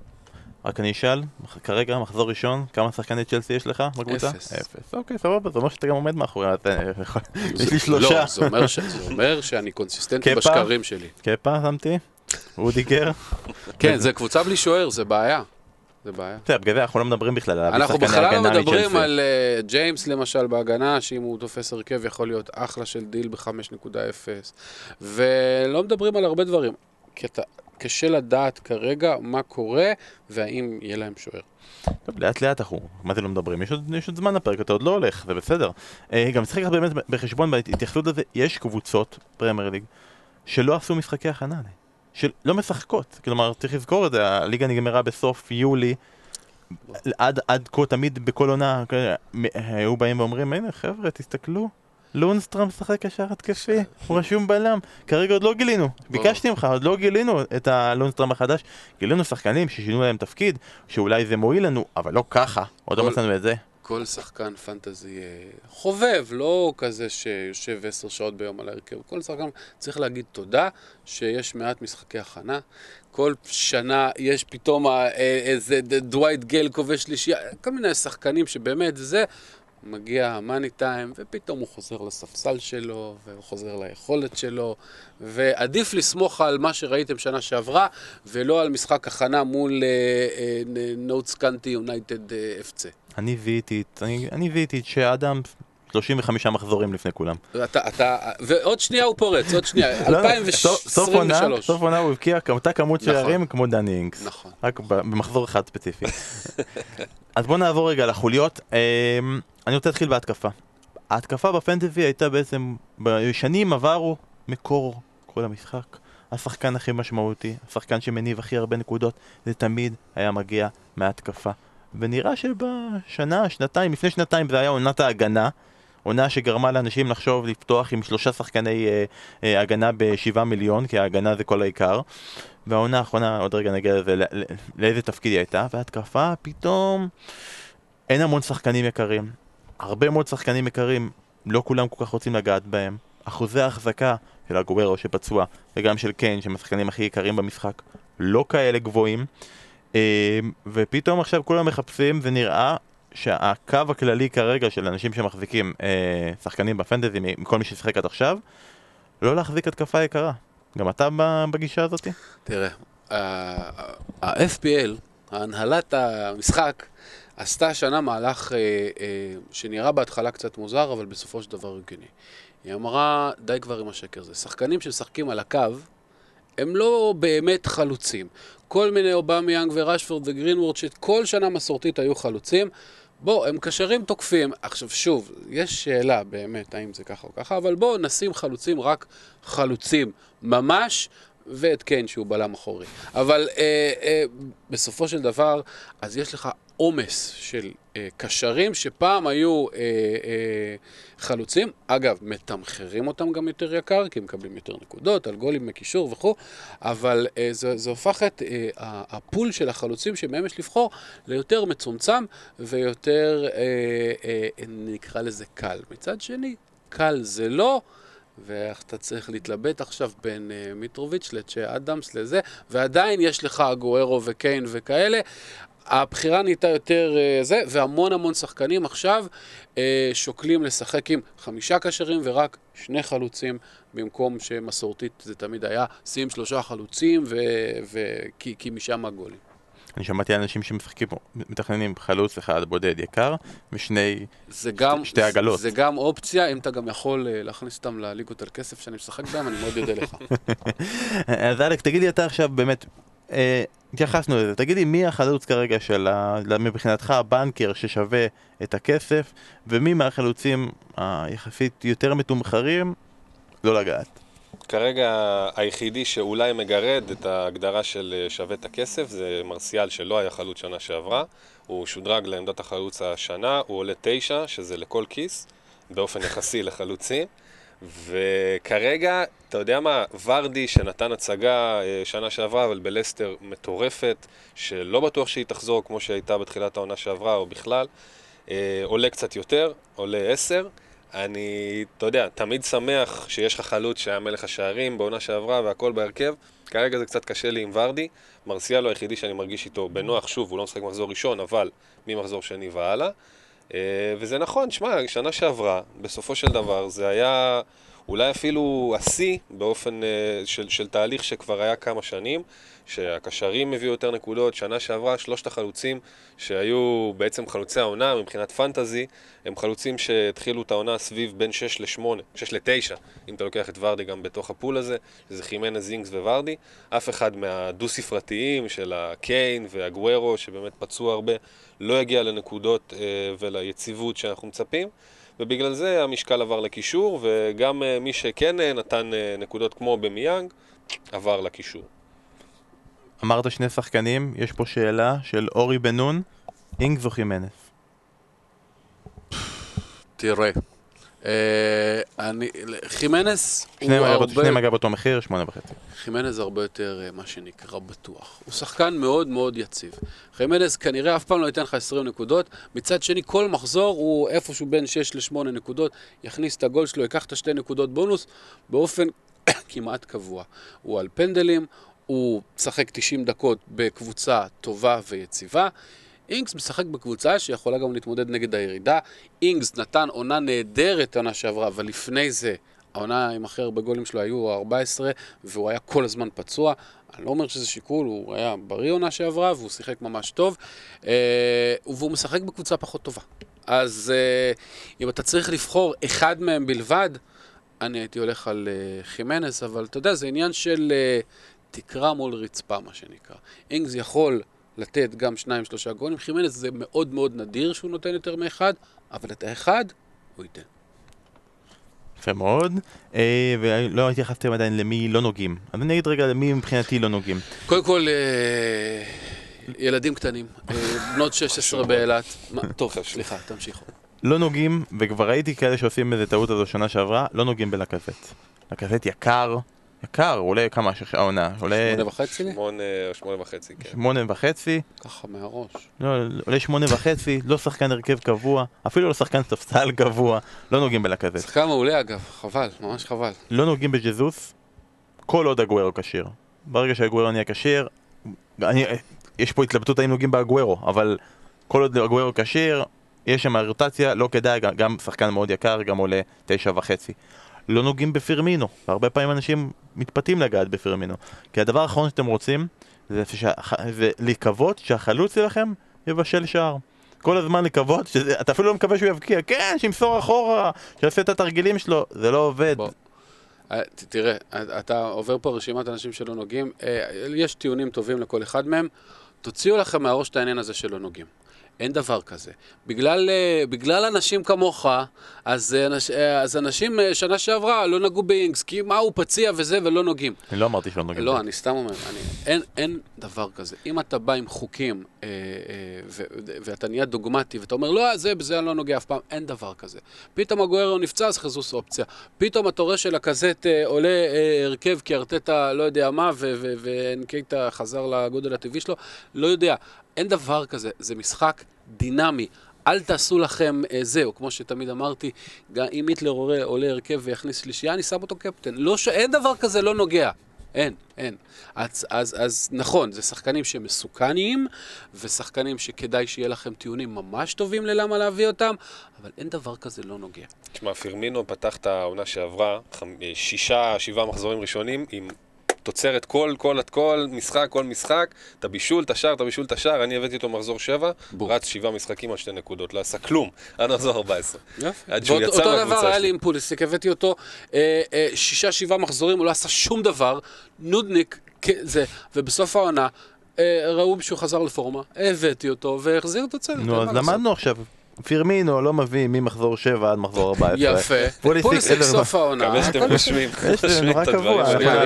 רק אני אשאל, כרגע, מחזור ראשון, כמה שחקני צ'לסי יש לך בקבוצה? אפס. אפס. אוקיי, סבבה, זה אומר שאתה גם עומד מאחורי, יש לי שלושה. לא, זה אומר, שאני קונסיסטנטי? בשקרים שלי. קפה שמתי, ורודיגר. כן, זה קבוצה בלי שוער, זה בעיה. זה בעיה. בסדר, בגלל זה אנחנו לא מדברים בכלל על אנחנו בכלל לא מדברים. על אה, ג'יימס למשל בהגנה, שאם הוא תופס הרכב יכול להיות אחלה של דיל ב-5.0, ולא מדברים על הרבה דברים, כי אתה, קשה לדעת כרגע מה קורה והאם יהיה להם שוער. טוב, לאט לאט אנחנו, מה זה לא מדברים? יש עוד, יש עוד זמן לפרק, אתה עוד לא הולך, זה בסדר. אה, גם צריך לקחת באמת בחשבון בהתייחסות לזה, יש קבוצות, פרמייר ליג, שלא עשו משחקי הכנה, שלא משחקות. כלומר, צריך לזכור את זה, הליגה נגמרה בסוף יולי, עד, עד כה תמיד בכל עונה, מ- היו באים ואומרים, הנה חבר'ה, תסתכלו. לונסטרם משחק קשר התקפי, הוא רשום בלם, כרגע עוד לא גילינו, ביקשתי ממך, עוד לא גילינו את הלונסטרם החדש, גילינו שחקנים ששינו להם תפקיד, שאולי זה מועיל לנו, אבל לא ככה, עוד לא מצאנו את זה. כל שחקן פנטזי אה, חובב, לא כזה שיושב עשר שעות ביום על ההרכב. כל שחקן צריך להגיד תודה שיש מעט משחקי הכנה. כל שנה יש פתאום ה- אה, איזה דווייט גל כובש שלישייה, כל מיני שחקנים שבאמת זה, מגיע המאני טיים, ופתאום הוא חוזר לספסל שלו, והוא חוזר ליכולת שלו, ועדיף לסמוך על מה שראיתם שנה שעברה, ולא על משחק הכנה מול אה, נוטס קאנטי יונייטד אפצה. אני זיהיתי את, שאדם 35 מחזורים לפני כולם. אתה, אתה, ועוד שנייה הוא פורץ, עוד שנייה, לא, לא, סוף- סוף עונה, 2023. סוף עונה הוא הבקיע אותה כמות נכון. שערים כמו דני אינקס. נכון. רק במחזור אחד ספציפי. אז בואו נעבור רגע לחוליות. אני רוצה להתחיל בהתקפה. ההתקפה בפנטזי הייתה בעצם, בשנים עברו, מקור כל המשחק. השחקן הכי משמעותי, השחקן שמניב הכי הרבה נקודות, זה תמיד היה מגיע מההתקפה. ונראה שבשנה, שנתיים, לפני שנתיים זה היה עונת ההגנה. עונה שגרמה לאנשים לחשוב לפתוח עם שלושה שחקני אה, אה, הגנה בשבעה מיליון, כי ההגנה זה כל העיקר. והעונה האחרונה, עוד רגע נגיע לזה, ל- ל- לאיזה תפקיד היא הייתה, והתקפה פתאום אין המון שחקנים יקרים. הרבה מאוד שחקנים יקרים, לא כולם כל כך רוצים לגעת בהם. אחוזי ההחזקה של הגוורו שפצוע, וגם של קיין, שהם השחקנים הכי יקרים במשחק, לא כאלה גבוהים. אה, ופתאום עכשיו כולם מחפשים, זה נראה שהקו הכללי כרגע של אנשים שמחזיקים אה, שחקנים בפנטזי, מכל מי ששיחק עד עכשיו, לא להחזיק התקפה יקרה. גם אתה בגישה הזאת? תראה, ה-FPL, הנהלת המשחק, עשתה השנה מהלך אה, אה, שנראה בהתחלה קצת מוזר, אבל בסופו של דבר הגיוני. היא אמרה, די כבר עם השקר הזה. שחקנים שמשחקים על הקו, הם לא באמת חלוצים. כל מיני אובמה יאנג וראשפורד וגרינוורד, שכל שנה מסורתית היו חלוצים, בוא, הם קשרים תוקפים. עכשיו שוב, יש שאלה באמת, האם זה ככה או ככה, אבל בואו נשים חלוצים, רק חלוצים ממש, ואת קיין שהוא בלם אחורי. אבל אה, אה, בסופו של דבר, אז יש לך עומס של אה, קשרים שפעם היו אה, אה, חלוצים. אגב, מתמחרים אותם גם יותר יקר, כי הם מקבלים יותר נקודות על גולים מקישור וכו', אבל אה, זה, זה הופך את אה, הפול של החלוצים שמהם יש לבחור ליותר מצומצם ויותר, אה, אה, נקרא לזה קל. מצד שני, קל זה לא. ואיך אתה צריך להתלבט עכשיו בין uh, מיטרוביץ' לצ'ה אדמס לזה, ועדיין יש לך אגוארו וקיין וכאלה. הבחירה נהייתה יותר uh, זה, והמון המון שחקנים עכשיו uh, שוקלים לשחק עם חמישה קשרים ורק שני חלוצים, במקום שמסורתית זה תמיד היה, שים שלושה חלוצים, ו... ו... כי, כי משם הגולים. אני שמעתי אנשים שמשחקים, מתכננים חלוץ אחד בודד יקר, ושני, זה גם, שתי עגלות. זה, זה גם אופציה, אם אתה גם יכול uh, להכניס אותם לליגות על כסף שאני משחק בהם, אני מאוד יודע לך. אז אלק, תגיד לי אתה עכשיו באמת, אה, התייחסנו לזה, תגיד לי מי החלוץ כרגע של, ה... מבחינתך הבנקר ששווה את הכסף, ומי מהחלוצים היחסית יותר מתומחרים, לא לגעת. כרגע היחידי שאולי מגרד את ההגדרה של אה, שווה את הכסף זה מרסיאל שלא היה חלוץ שנה שעברה. הוא שודרג לעמדת החלוץ השנה, הוא עולה תשע, שזה לכל כיס, באופן יחסי לחלוצים. וכרגע, אתה יודע מה, ורדי שנתן הצגה אה, שנה שעברה, אבל בלסטר מטורפת, שלא בטוח שהיא תחזור כמו שהייתה בתחילת העונה שעברה או בכלל, אה, עולה קצת יותר, עולה עשר. אני, אתה יודע, תמיד שמח שיש לך חלוץ שהיה מלך השערים בעונה שעברה והכל בהרכב. כרגע זה קצת קשה לי עם ורדי. מרסיאל הוא היחידי שאני מרגיש איתו בנוח, שוב, הוא לא משחק מחזור ראשון, אבל ממחזור שני והלאה. אה, וזה נכון, שמע, שנה שעברה, בסופו של דבר, זה היה אולי אפילו השיא באופן אה, של, של תהליך שכבר היה כמה שנים. שהקשרים הביאו יותר נקודות. שנה שעברה שלושת החלוצים שהיו בעצם חלוצי העונה מבחינת פנטזי, הם חלוצים שהתחילו את העונה סביב בין 6 ל-8, 6 ל-9, אם אתה לוקח את ורדי גם בתוך הפול הזה, שזה חימנה זינגס וורדי. אף אחד מהדו-ספרתיים של הקיין והגוורו, שבאמת פצעו הרבה, לא יגיע לנקודות אה, וליציבות שאנחנו מצפים. ובגלל זה המשקל עבר לקישור, וגם אה, מי שכן אה, נתן נקודות כמו במיאנג, עבר לקישור. אמרת שני שחקנים, יש פה שאלה של אורי בן נון, אינגס או חימנס? תראה, אה, אני, חימנס הוא הרבה... שניהם אגב אותו מחיר, שמונה וחצי. חימנס הרבה יותר, אה, מה שנקרא, בטוח. הוא שחקן מאוד מאוד יציב. חימנס כנראה אף פעם לא ייתן לך 20 נקודות, מצד שני כל מחזור הוא איפשהו בין 6 ל-8 נקודות, יכניס את הגול שלו, ייקח את השתי נקודות בונוס באופן כמעט קבוע. הוא על פנדלים, הוא משחק 90 דקות בקבוצה טובה ויציבה. אינגס משחק בקבוצה שיכולה גם להתמודד נגד הירידה. אינגס נתן עונה נהדרת עונה שעברה, אבל לפני זה, העונה עם הכי הרבה גולים שלו היו 14, והוא היה כל הזמן פצוע. אני לא אומר שזה שיקול, הוא היה בריא עונה שעברה, והוא שיחק ממש טוב. אה, והוא משחק בקבוצה פחות טובה. אז אה, אם אתה צריך לבחור אחד מהם בלבד, אני הייתי הולך על uh, חימנס, אבל אתה יודע, זה עניין של uh, תקרה מול רצפה, מה שנקרא. אינגס יכול לתת גם שניים, שלושה גולים, חימנס זה מאוד מאוד נדיר שהוא נותן יותר מאחד, אבל את האחד הוא ייתן. יפה מאוד, אה, ולא התייחסתם עדיין למי לא נוגעים. אז אני אגיד רגע למי מבחינתי לא נוגעים. קודם כל, אה, ילדים קטנים, אה, בנות 16 באילת. טוב, סליחה, תמשיכו. לא נוגעים, וכבר ראיתי כאלה שעושים איזה טעות הזו שנה שעברה, לא נוגעים בלקזט. לקזט יקר, יקר, הוא עולה כמה העונה? עולה... שמונה וחצי? שמונה, שמונה וחצי, כן. שמונה וחצי. ככה מהראש. לא, עולה שמונה וחצי, לא שחקן הרכב קבוע, אפילו לא שחקן ספסל קבוע, לא נוגעים בלקזט. שחקן מעולה אגב, חבל, ממש חבל. לא נוגעים בג'זוס, כל עוד הגוורו כשיר. ברגע שהגוורו נהיה כשיר, אני, יש פה התלבטות האם נוגעים באגוורו, אבל כל עוד הגוורו כשיר, יש שם רוטציה, לא כדאי, גם שחקן מאוד יקר, גם עולה תשע וחצי. לא נוגעים בפרמינו, והרבה פעמים אנשים מתפתים לגעת בפרמינו. כי הדבר האחרון שאתם רוצים זה, שח... זה לקוות שהחלוץ שלכם יבשל שער. כל הזמן לקוות, שזה, אתה אפילו לא מקווה שהוא יבקיע, כן, שימסור אחורה, שיעשה את התרגילים שלו, זה לא עובד. בוא. אה, תראה, אתה עובר פה רשימת אנשים שלא נוגעים, אה, יש טיעונים טובים לכל אחד מהם, תוציאו לכם מהראש את העניין הזה שלא נוגעים. אין דבר כזה. בגלל, אה, בגלל אנשים כמוך, אז, אה, אנש, אה, אז אנשים שנה שעברה לא נגעו באינגס, כי מה הוא פציע וזה ולא נוגעים. אני לא אמרתי שלא נוגעים. לא, אני סתם אומר, אני, אין, אין דבר כזה. אם אתה בא עם חוקים אה, אה, ו, ואתה נהיה דוגמטי ואתה אומר, לא, זה, בזה אני לא נוגע אף פעם, אין דבר כזה. פתאום הגוארו נפצע, אז חזוס אופציה. פתאום אתה רואה שלקזט אה, עולה אה, הרכב כי ארטטה לא יודע מה, ו- ו- ואנקייטה חזר לגודל הטבעי שלו, לא יודע. אין דבר כזה, זה משחק דינמי. אל תעשו לכם אה, זהו, כמו שתמיד אמרתי, גם אם היטלר עולה, עולה הרכב ויכניס שלישייה, אני שם אותו קפטן. לא ש... אין דבר כזה לא נוגע. אין, אין. אז, אז, אז נכון, זה שחקנים שמסוכנים, ושחקנים שכדאי שיהיה לכם טיעונים ממש טובים ללמה להביא אותם, אבל אין דבר כזה לא נוגע. תשמע, פירמינו פתח את העונה שעברה, חמ- שישה, שבעה מחזורים ראשונים, עם תוצרת כל, כל, כל משחק, כל משחק, את הבישול, את השער, את הבישול, את השער, אני הבאתי אותו מחזור שבע, בום. רץ שבעה משחקים על שתי נקודות, לא עשה כלום, עד מחזור 14. יופי. עד שהוא יצא אותו מהקבוצה דבר היה שלי. לי עם פוליסיק, הבאתי אותו אה, אה, שישה, שבעה מחזורים, הוא לא עשה שום דבר, נודניק, זה, ובסוף העונה, אה, ראו שהוא חזר לפורמה, הבאתי אותו והחזיר את הצוות. נו, אז למדנו עכשיו. פירמינו לא מביא ממחזור 7 עד מחזור 14. יפה. פוליסיק, סוף העונה. מקווה שאתם נורא את הדברים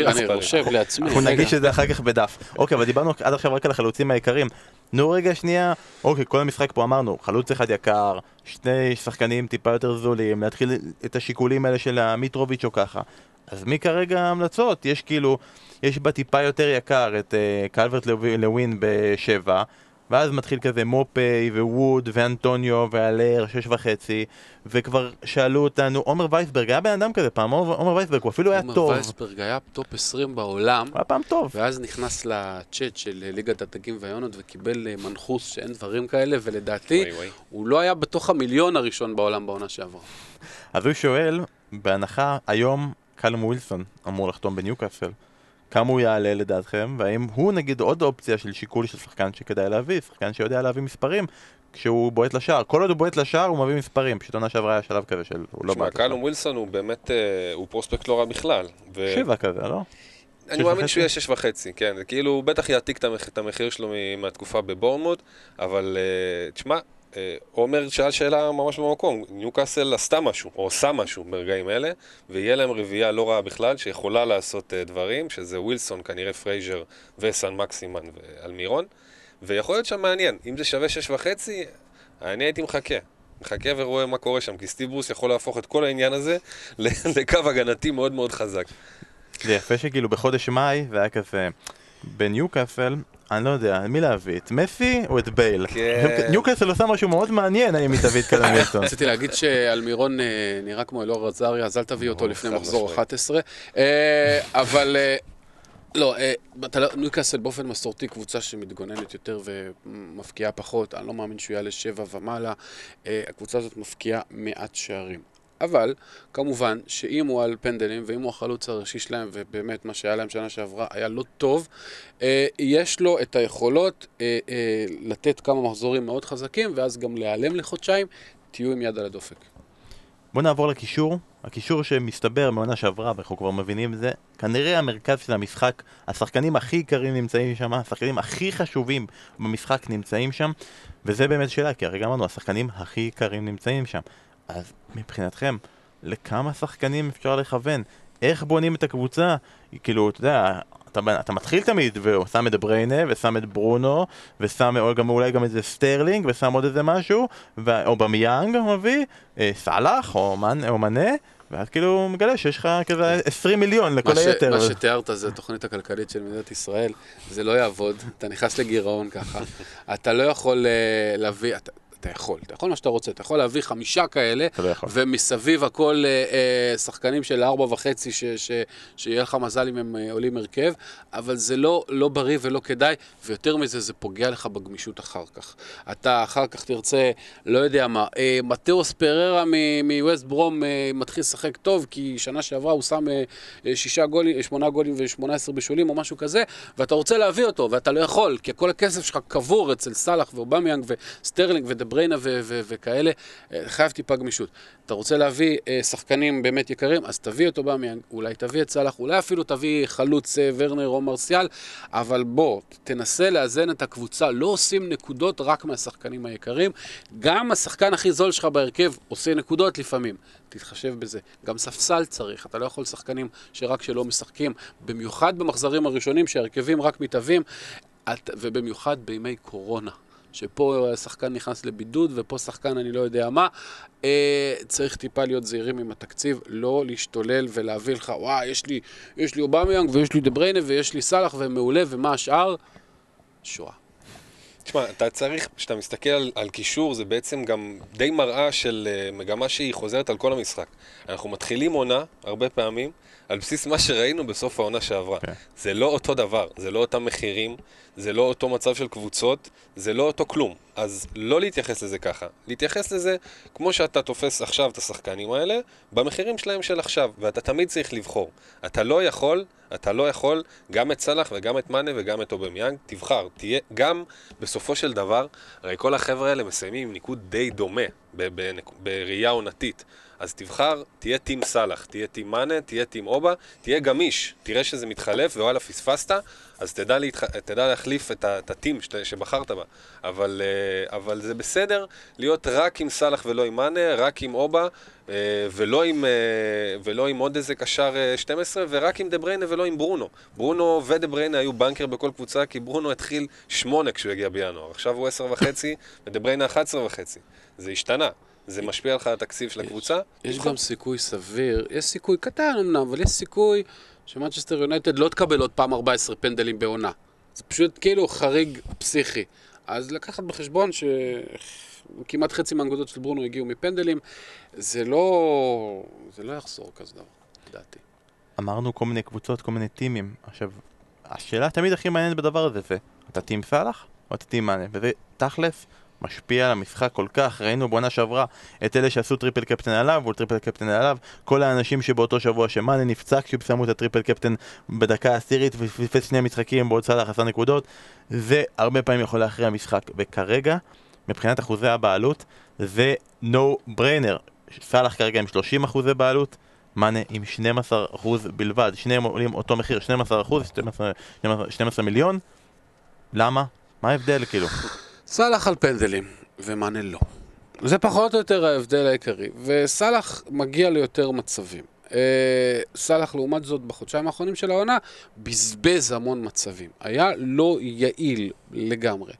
אני-. רושם לעצמי. אנחנו. נגיש את זה אחר כך בדף. אוקיי, אבל דיברנו עד עכשיו רק על החלוצים העיקריים. נו רגע שנייה, אוקיי, כל המשחק פה אמרנו, חלוץ אחד יקר, שני שחקנים טיפה יותר זולים, להתחיל את השיקולים האלה של המיטרוביץ' או ככה. אז מי כרגע ההמלצות? יש כאילו, יש בה טיפה יותר יקר את uh, קלברט לווי- לווין בשבע, ואז מתחיל כזה מופי ווד ואנטוניו ואלר, שש וחצי, וכבר שאלו אותנו, עומר וייסברג, היה בן אדם כזה פעם, עומר עומר וייסברג, הוא אפילו היה עומר טוב, וייסברג היה top 20 בעולם, הוא היה פעם טוב. ואז נכנס לצ'אט של ליגת הדגים והיונות וקיבל אה, מנחוס שאין דברים כאלה, ולדעתי וואי, וואי. הוא לא היה בתוך המיליון הראשון בעולם בעונה שעברה. אז הוא שואל, בהנחה היום קלום ווילסון אמור לחתום בניוקאסל, כמה הוא יעלה לדעתכם, והאם הוא נגיד עוד אופציה של שיקול של שחקן שכדאי להביא, שחקן שיודע להביא מספרים כשהוא בועט לשער. כל עוד הוא בועט לשער הוא מביא מספרים, פשוט עונה שעברה היה שלב כזה של הוא לא תשמע, בעט קלום לשער. ווילסון הוא באמת, אה, הוא prospect לא רע בכלל. ו- שבע כזה, לא? אני מאמין? שהוא יהיה שש וחצי, כן. כאילו, הוא בטח יעתיק את המח- את המחיר שלו מהתקופה בבורנמוט, אבל אה, תשמע, עומר שאל שאלה ממש במקום, ניוקאסל עשתה משהו, או עושה משהו ברגעים אלה, ויהיה להם רביעייה לא רעה בכלל, שיכולה לעשות אה, דברים, שזה ווילסון, כנראה פרייזר וסן מקסימן ואלמירון, ויכול להיות שם מעניין, אם זה שווה שש וחצי, אני הייתי מחכה. מחכה ורואה מה קורה שם, כי סטיב ברוס יכול להפוך את כל העניין הזה לקו הגנתי מאוד מאוד חזק. זה יפה שכאילו בחודש מאי זה היה כזה בניוקאסל, אני לא יודע, מי להביא? את מסי או את בייל? כן. ניוקאסל עושה משהו מאוד מעניין האם היא תביא את קלום ווילסון. רציתי להגיד שעלמירון אה, נראה כמו אלאור עזריה, אז אל תביא אותו לפני מחזור משמעית. 11. אה, אבל אה, לא, אתה לא- ניוקאסל באופן מסורתי קבוצה שמתגוננת יותר ומפקיעה פחות, אני לא מאמין שהוא יעלה שבע ומעלה. הקבוצה הזאת מפקיעה מעט שערים. אבל, כמובן, שאם הוא על פנדלים, ואם הוא החלוץ הראשי שלהם, ובאמת מה שהיה להם שנה שעברה היה לא טוב, אה, יש לו את היכולות אה, אה, לתת כמה מחזורים מאוד חזקים, ואז גם להיעלם לחודשיים, תהיו עם יד על הדופק. בוא נעבור לקישור. הקישור שמסתבר מעונה שעברה, ואנחנו כבר מבינים את זה, כנראה המרכז של המשחק, השחקנים הכי יקרים נמצאים שם, השחקנים הכי חשובים במשחק נמצאים שם, וזה באמת שאלה, כי הרגע אמרנו, השחקנים הכי יקרים נמצאים שם. אז מבחינתכם, לכמה שחקנים אפשר לכוון? איך בונים את הקבוצה? כאילו, אתה יודע, אתה, אתה מתחיל תמיד ושם את בריינה, ושם את ברונו, ושם או גם, אולי גם איזה סטרלינג, ושם עוד איזה משהו, ו... או במיאנג הוא מביא, אה, סאלח או, מנ... או מנה, ואז כאילו הוא מגלה שיש לך כזה 20 מיליון לכל מה, ש, היתר. מה שתיארת זה התוכנית הכלכלית של מדינת ישראל, זה לא יעבוד, אתה נכנס לגירעון ככה, אתה לא יכול אה, להביא, אתה, אתה יכול, אתה יכול מה שאתה רוצה, אתה יכול להביא חמישה כאלה, לא. ומסביב הכל אה, אה, שחקנים של ארבע וחצי, ש, ש, שיהיה לך מזל אם הם אה, עולים הרכב, אבל זה לא, לא בריא ולא כדאי, ויותר מזה, זה פוגע לך בגמישות אחר כך. אתה אחר כך תרצה, לא יודע מה, אה, מתאוס פריירה מווסט ברום אה, מתחיל לשחק טוב, כי שנה שעברה הוא שם אה, אה, שישה גולים, שמונה גולים ושמונה עשרה בישולים או משהו כזה, ואתה רוצה להביא אותו, ואתה לא יכול, כי כל הכסף שלך קבור אצל סאלח ואובמיאנג וסטרלינג ודה בריינה ו- ו- וכאלה, אה, חייב טיפה גמישות. אתה רוצה להביא אה, שחקנים באמת יקרים, אז תביא את אובמיאנג, אולי תביא את סאלח, אולי אפילו תביא חלוץ אה, ורנר או מרסיאל, אבל בוא, תנסה לאזן את הקבוצה, לא עושים נקודות רק מהשחקנים היקרים, גם השחקן הכי זול שלך בהרכב עושה נקודות לפעמים. תתחשב בזה. גם ספסל צריך, אתה לא יכול שחקנים שרק שלא משחקים, במיוחד במחזרים הראשונים שההרכבים רק מתהווים, ובמיוחד בימי קורונה. שפה השחקן נכנס לבידוד ופה שחקן אני לא יודע מה. אה, צריך טיפה להיות זהירים עם התקציב, לא להשתולל ולהביא לך, וואי, יש לי, יש לי אובמיאנג ויש לי דה בריינה ויש לי סאלח ומעולה ומה השאר? שואה. תשמע, אתה צריך, כשאתה מסתכל על, על קישור, זה בעצם גם די מראה של uh, מגמה שהיא חוזרת על כל המשחק. אנחנו מתחילים עונה, הרבה פעמים, על בסיס מה שראינו בסוף העונה שעברה. כן. זה לא אותו דבר, זה לא אותם מחירים, זה לא אותו מצב של קבוצות, זה לא אותו כלום. אז לא להתייחס לזה ככה. להתייחס לזה כמו שאתה תופס עכשיו את השחקנים האלה, במחירים שלהם של עכשיו, ואתה תמיד צריך לבחור. אתה לא יכול, אתה לא יכול גם את סאלח וגם את מאנה וגם את אובמיאנג, תבחר. תהיה גם, בסופו של דבר, הרי כל החבר'ה האלה מסיימים עם ניקוד די דומה בראייה עונתית. אז תבחר, תהיה טים סאלח, תהיה טים מאנה, תהיה טים אובה, תהיה גמיש, תראה שזה מתחלף ווואלה פספסת, אז תדע, להתח... תדע להחליף את, הטים שת... שבחרת בה. אבל, אה, אבל זה בסדר להיות רק עם סאלח ולא עם מאנה, רק עם אובה, אה, ולא עם, אה, ולא עם עוד איזה קשר אה, 12, ורק עם דה בריינה ולא עם ברונו. ברונו ודה בריינה היו בנקר בכל קבוצה, כי ברונו התחיל 8 כשהוא הגיע בינואר. עכשיו הוא 10 וחצי, ודה בריינה 11 וחצי. זה השתנה. זה משפיע לך על התקציב של הקבוצה? יש. גם סיכוי סביר, יש סיכוי קטן אמנם, אבל יש סיכוי שמנצ'סטר יונייטד לא תקבל עוד פעם 14 פנדלים בעונה. זה פשוט כאילו חריג פסיכי. אז לקחת בחשבון שכמעט חצי מהנקודות של ברונו הגיעו מפנדלים, זה לא, זה לא יחזור כזה דבר, לדעתי. אמרנו כל מיני קבוצות, כל מיני טימים. עכשיו, השאלה תמיד הכי מעניינת בדבר הזה זה, אתה team סאלח או אתה team מאנה? וזה תכלס משפיע על המשחק כל כך. ראינו בעונה שעברה את אלה שעשו triple captain עליו ו triple captain עליו. כל האנשים שבאותו שבוע שמאנה נפצע כשהם שמו את ה triple captain בדקה העשירית ופספס שני משחקים בעוד סאלח עשה נקודות. זה הרבה פעמים יכול להכריע משחק. וכרגע, מבחינת אחוזי הבעלות, זה no brainer. סאלח כרגע עם 30 אחוזי בעלות, מאנה עם 12 אחוז בלבד, שניהם עולים אותו מחיר, 12 אחוז, 12, 12, 12 מיליון. למה? מה ההבדל כאילו? סאלח על פנדלים, ומאנה לא. זה פחות או יותר ההבדל העיקרי, וסאלח מגיע ליותר מצבים. אה, סאלח לעומת זאת בחודשיים האחרונים של העונה בזבז המון מצבים. היה לא יעיל לגמרי.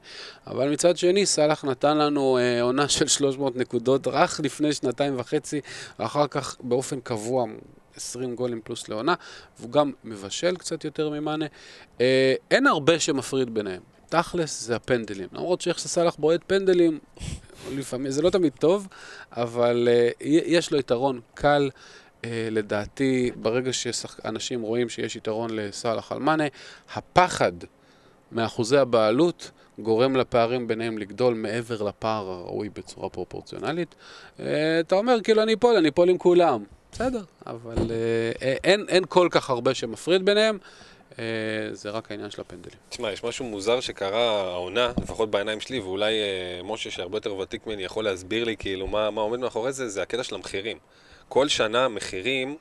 אבל מצד שני, סאלח נתן לנו אה, עונה של 300 נקודות רק לפני שנתיים וחצי, ואחר כך באופן קבוע 20 גולים פלוס לעונה, והוא גם מבשל קצת יותר ממאנה. אה, אין הרבה שמפריד ביניהם. תכלס זה הפנדלים. למרות שאיך שסאלח בועט פנדלים, לפעמים, זה לא תמיד טוב, אבל uh, יש לו יתרון קל. Uh, לדעתי, ברגע שאנשים רואים שיש יתרון לסאלח על מאנה, הפחד מאחוזי הבעלות גורם לפערים ביניהם לגדול מעבר לפער הראוי בצורה פרופורציונלית. Uh, אתה אומר, כאילו, אני אפול, אני אפול עם כולם. בסדר, אבל uh, אין, אין כל כך הרבה שמפריד ביניהם. Uh, זה רק העניין של הפנדלים. תשמע, יש משהו מוזר שקרה העונה, לפחות בעיניים שלי, ואולי אה, משה, שהרבה יותר ותיק ממני, יכול להסביר לי כאילו מה, מה עומד מאחורי זה, זה הקטע של המחירים. כל שנה המחירים,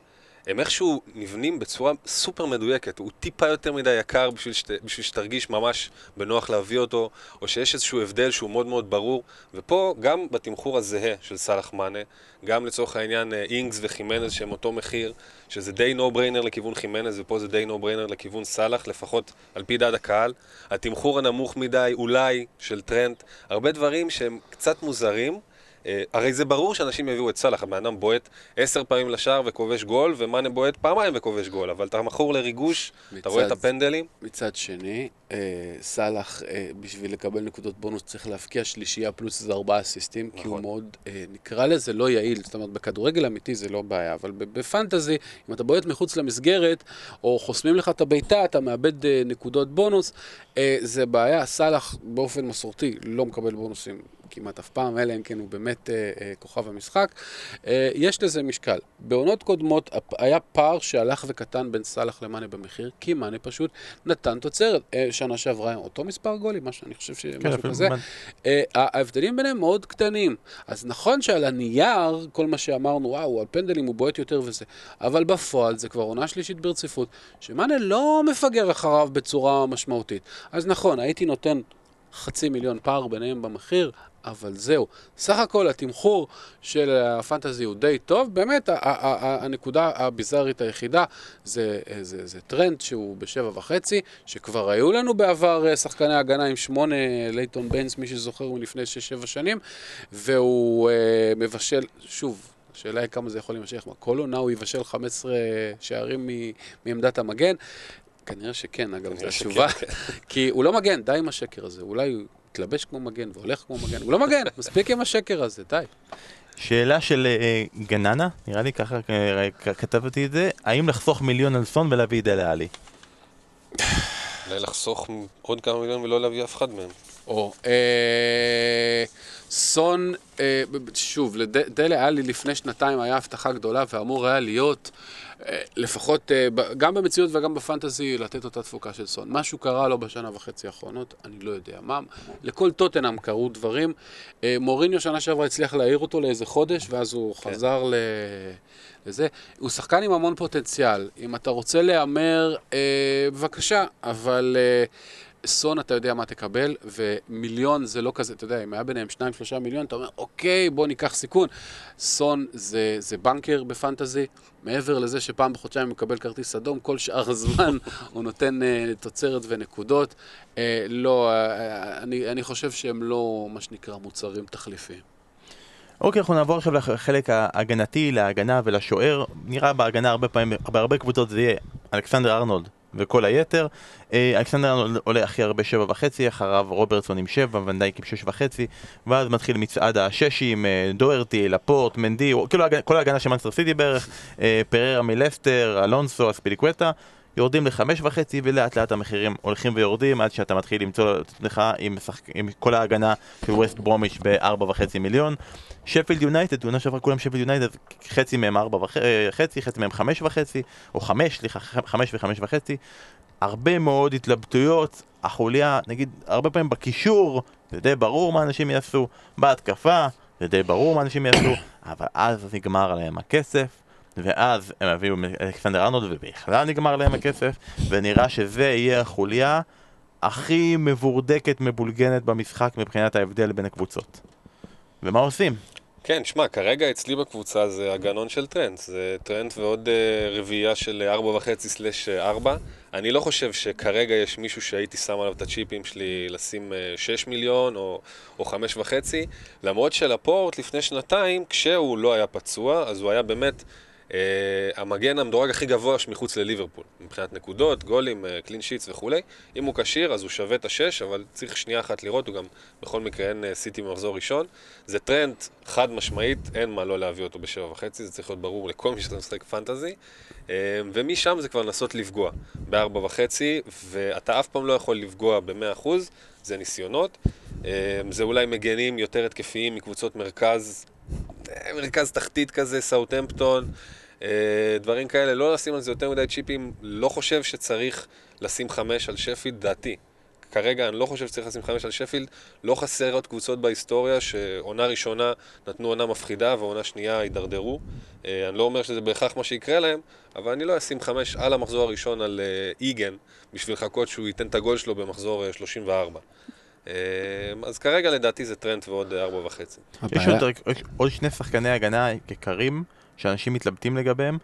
הם איכשהו נבנים בצורה סופר מדויקת. הוא טיפה יותר מדי יקר בשביל, שת, בשביל שתרגיש ממש בנוח להביא אותו, או שיש איזשהו הבדל שהוא מאוד מאוד ברור. ופה, גם בתמחור הזהה של סאלח מאנה, גם לצורך העניין אה, אינגס וחימנז שהם אותו מחיר, שזה די no brainer לכיוון חימנז, ופה זה די no brainer לכיוון סאלח, לפחות על פי דעת הקהל. התמחור הנמוך מדי, אולי, של טרנט, הרבה דברים שהם קצת מוזרים. אה, הרי זה ברור שאנשים יביאו את סאלח, הבן אדם בועט עשר פעמים לשער וכובש גול, ומאנה בועט פעמיים וכובש גול, אבל אתה מכור לריגוש, אתה רואה את מצד- הפנדלים, מצד שני, אה, סאלח, אה, בשביל לקבל נקודות בונוס צריך להבקיע שלישייה פלוס איזה ארבעה אסיסטים, כי הוא נכון. מאוד, אה, נקרא לזה לא יעיל, זאת אומרת, בכדורגל אמיתי זה לא בעיה, אבל בפנטזי, אם אתה בועט מחוץ למסגרת, או חוסמים לך את הבעיטה, אתה מאבד אה, נקודות בונוס, אה, זה בעיה. סאלח באופן מסורתי לא מקבל בונוסים כמעט אף פעם, אלא אם כן הוא באמת אה, אה, כוכב המשחק. אה, יש לזה משקל. בעונות קודמות היה פער שהלך וקטן בין סאלח למאנה במחיר, כי מאנה פשוט נתן תוצרת. אה, שנה שעברה אותו מספר גולים, משהו, אני חושב כן, שמשהו אפילו כזה. אה, ההבדלים ביניהם מאוד קטנים. אז נכון שעל הנייר, כל מה שאמרנו, וואו, על פנדלים הוא בועט יותר וזה, אבל בפועל זה כבר עונה שלישית ברציפות, שמאנה לא מפגר אחריו בצורה משמעותית. אז נכון, הייתי נותן חצי מיליון פער ביניהם במחיר, אבל זהו. סך הכל התמחור של הפנטזי הוא די טוב. באמת, הנקודה הביזארית היחידה זה, זה, זה טרנט שהוא בשבע וחצי, שכבר היו לנו בעבר אה, שחקני הגנה עם שמונה, לייטון ביינס, מי שזוכר מלפני שש-שבע שנים, והוא אה, מבשל, שוב, השאלה היא כמה זה יכול להימשך. כל עונה הוא יבשל 15 שערים מעמדת המגן? כנראה שכן, אגב, זו התשובה. כן. כי הוא לא מגן, די עם השקר הזה. אולי הוא מתלבש כמו מגן והולך כמו מגן. הוא לא מגן, מספיק עם השקר הזה, די. שאלה של אה, גננה, נראה לי ככה כ- כתבתי את זה, האם לחסוך מיליון על סון ולהביא את דלה עלי? אולי לחסוך עוד כמה מיליון ולא להביא אף אחד מהם. או, אה, סון, אה, שוב, לדלה עלי לפני שנתיים היה הבטחה גדולה ואמור היה להיות, לפחות אה, גם במציאות וגם בפנטזי, לתת אותה תפוקה של סון. משהו קרה לו בשנה וחצי האחרונות, אני לא יודע מה. לכל טוטנאם קרו דברים. אה, מוריניו שנה שעברה הצליח להעיר אותו לאיזה חודש, ואז הוא כן. חזר ל... לזה. הוא שחקן עם המון פוטנציאל. אם אתה רוצה להמר, אה, בבקשה, אבל... אה, סון אתה יודע מה תקבל, ומיליון זה לא כזה, אתה יודע, אם היה ביניהם שניים, שלושה מיליון, אתה אומר, אוקיי, בוא ניקח סיכון. סון זה, זה בנקר בפנטזי, מעבר לזה שפעם בחודשיים הוא מקבל כרטיס אדום, כל שאר הזמן הוא נותן uh, תוצרת ונקודות. Uh, לא, uh, אני, אני חושב שהם לא, מה שנקרא, מוצרים תחליפיים. אוקיי, אנחנו נעבור עכשיו לחלק ההגנתי, להגנה ולשוער. נראה בהגנה הרבה פעמים, בהרבה קבוצות זה יהיה אלכסנדר ארנולד וכל היתר. אה, אלכסנדר עולה הכי הרבה שבע וחצי, אחריו רוברטסון עם שבע, ונדייק עם שש וחצי, ואז מתחיל מצעד השישים, אה, דוארטי, לפורט, מנדי, כאילו כל ההגנה של מנסטר סיטי בערך, אה, פררה מלסטר, אלונסו, אספיליקווטה. יורדים לחמש וחצי ולאט לאט המחירים הולכים ויורדים עד שאתה מתחיל למצוא עצמך עם, משחק, עם כל ההגנה של ווסט ברומיץ' בארבע וחצי מיליון. שפילד יונייטד, עונה שעברה כולם שפילד יונייטד, חצי מהם ארבע וחצי, חצי מהם חמש וחצי, או חמש, סליחה, חמש וחמש וחצי. הרבה מאוד התלבטויות, החוליה, נגיד, הרבה פעמים בקישור, זה די ברור מה אנשים יעשו, בהתקפה, זה די ברור מה אנשים יעשו, אבל אז נגמר להם הכסף, ואז הם הביאו אלכסנדר ארנולד, ובכלל נגמר להם הכסף, ונראה שזה יהיה החוליה הכי מבורדקת, מבולגנת במשחק מבחינת ההבדל בין הקבוצות. ומה עושים? כן, שמע, כרגע אצלי בקבוצה זה הגנון של טרנט. זה טרנט ועוד uh, רביעייה של 4.5/4. אני לא חושב שכרגע יש מישהו שהייתי שם עליו את הצ'יפים שלי לשים uh, 6 מיליון או, או 5.5, למרות שלפורט לפני שנתיים, כשהוא לא היה פצוע, אז הוא היה באמת המגן המדורג הכי גבוה מחוץ לליברפול, מבחינת נקודות, גולים, clean sheets וכולי. אם הוא כשיר, אז הוא שווה את השש, אבל צריך שנייה אחת לראות, הוא גם בכל מקרה אין סיטי במחזור ראשון. זה טרנט חד משמעית, אין מה לא להביא אותו בשבע וחצי, זה צריך להיות ברור לכל מי שאתה משחק פנטזי. אה, ומשם זה כבר לנסות לפגוע בארבע וחצי, ואתה אף פעם לא יכול לפגוע במאה אחוז, זה ניסיונות. אה, זה אולי מגנים יותר התקפיים מקבוצות מרכז, אה, מרכז תחתית כזה, סאוטהמפטון, אה, דברים כאלה, לא לשים על זה יותר מדי צ'יפים, לא חושב שצריך לשים חמש על שפילד, דעתי. כרגע אני לא חושב שצריך לשים חמש על שפילד, לא חסר עוד קבוצות בהיסטוריה שעונה ראשונה נתנו עונה מפחידה ועונה שנייה הידרדרו. אה, אני לא אומר שזה בהכרח מה שיקרה להם, אבל אני לא אשים חמש על המחזור הראשון על אה, איגן, בשביל לחכות שהוא ייתן את הגול שלו במחזור אה, 34. אה, אז כרגע לדעתי זה טרנד ועוד אה, ארבע וחצי. יש עוד, יש עוד שני שחקני הגנה יקרים שאנשים מתלבטים לגביהם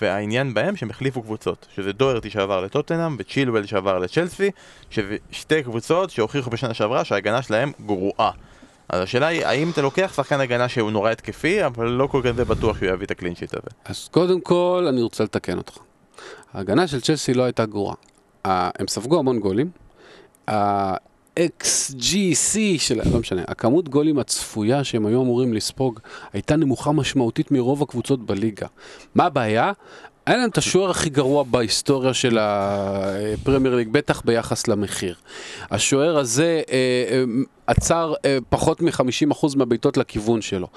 והעניין בהם שהם החליפו קבוצות שזה דוארטי שעבר לטוטנאם וצ'ילואל שעבר לצ'לסי שזה שתי קבוצות שהוכיחו בשנה שעברה שההגנה שלהם גרועה אז השאלה היא האם אתה לוקח שחקן הגנה שהוא נורא התקפי אבל לא כל כזה בטוח שהוא יביא את ה clean sheet הזה אז קודם כל, אני רוצה לתקן אותך. ההגנה של צ'לסי לא הייתה גרועה. הם ספגו המון גולים. ה-XGC שלהם, לא משנה, הכמות גולים הצפויה שהם היו אמורים לספוג הייתה נמוכה משמעותית מרוב הקבוצות בליגה. מה הבעיה? היה להם את השוער הכי גרוע בהיסטוריה של הפרמייר ליג, בטח ביחס למחיר. השוער הזה אה, אה, עצר אה, פחות מ-50% מהבעיטות לכיוון שלו.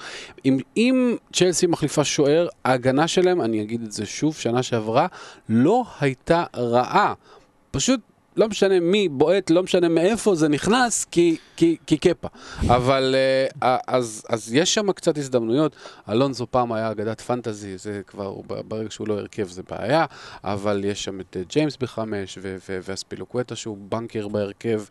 אם, אם צ'לסי מחליפה שוער, ההגנה שלהם, אני אגיד את זה שוב, שנה שעברה, לא הייתה רעה. פשוט לא משנה מי בועט, לא משנה מאיפה זה נכנס, כי, כי, כי קפה. אבל אה, אז, אז יש שם קצת הזדמנויות. אלונזו פעם היה אגדת פנטזי, זה כבר, ברגע שהוא לא הרכב זה בעיה, אבל יש שם את אה, ג'יימס בחמש, ואספילוקווטה שהוא בנקר בהרכב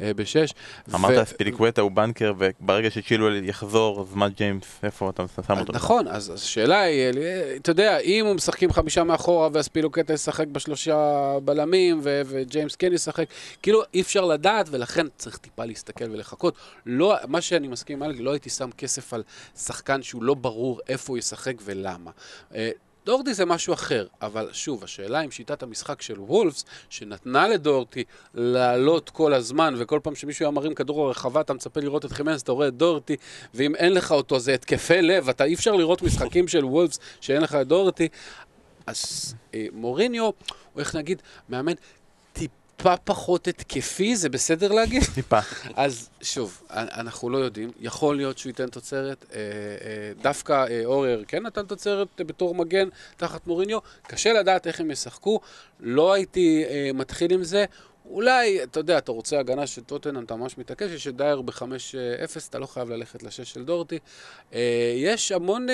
אה, בשש. אמרת אספילוקווטה הוא בנקר, וברגע שצ'ילואל יחזור, אז מה ג'יימס, איפה אתה שם אותו? נכון, אז השאלה היא, אתה יודע, אם הם משחקים חמישה מאחורה ואספילוקווטה ישחק בשלושה בלמים, וג'יימס כן ישחק. כאילו, אי אפשר לדעת, ולכן צריך טיפה להסתכל ולחכות. לא, מה שאני מסכים עם אלגי, לא הייתי שם כסף על שחקן שהוא לא ברור איפה הוא ישחק ולמה. אה, דורטי זה משהו אחר, אבל שוב, השאלה אם שיטת המשחק של וולפס, שנתנה לדורטי לעלות כל הזמן, וכל פעם שמישהו היה מרים כדור לרחבה, אתה מצפה לראות את חימנס, אתה רואה את דורטי, ואם אין לך אותו, זה התקפי לב, אתה אי אפשר לראות משחקים של וולפס שאין לך את דורטי. אז אה, מוריניו, הוא איך נגיד, מאמן טיפה פחות התקפי, זה בסדר להגיד? טיפה. אז שוב, אנחנו לא יודעים, יכול להיות שהוא ייתן תוצרת. אה, אה, דווקא אה, אורר כן נתן תוצרת בתור מגן תחת מוריניו, קשה לדעת איך הם ישחקו, לא הייתי מתחיל עם זה. אולי, אתה יודע, אתה רוצה הגנה של טוטנאם, אתה ממש מתעקש, יש את דייר ב-5-0, אתה לא חייב ללכת ל-6 של דורטי. יש המון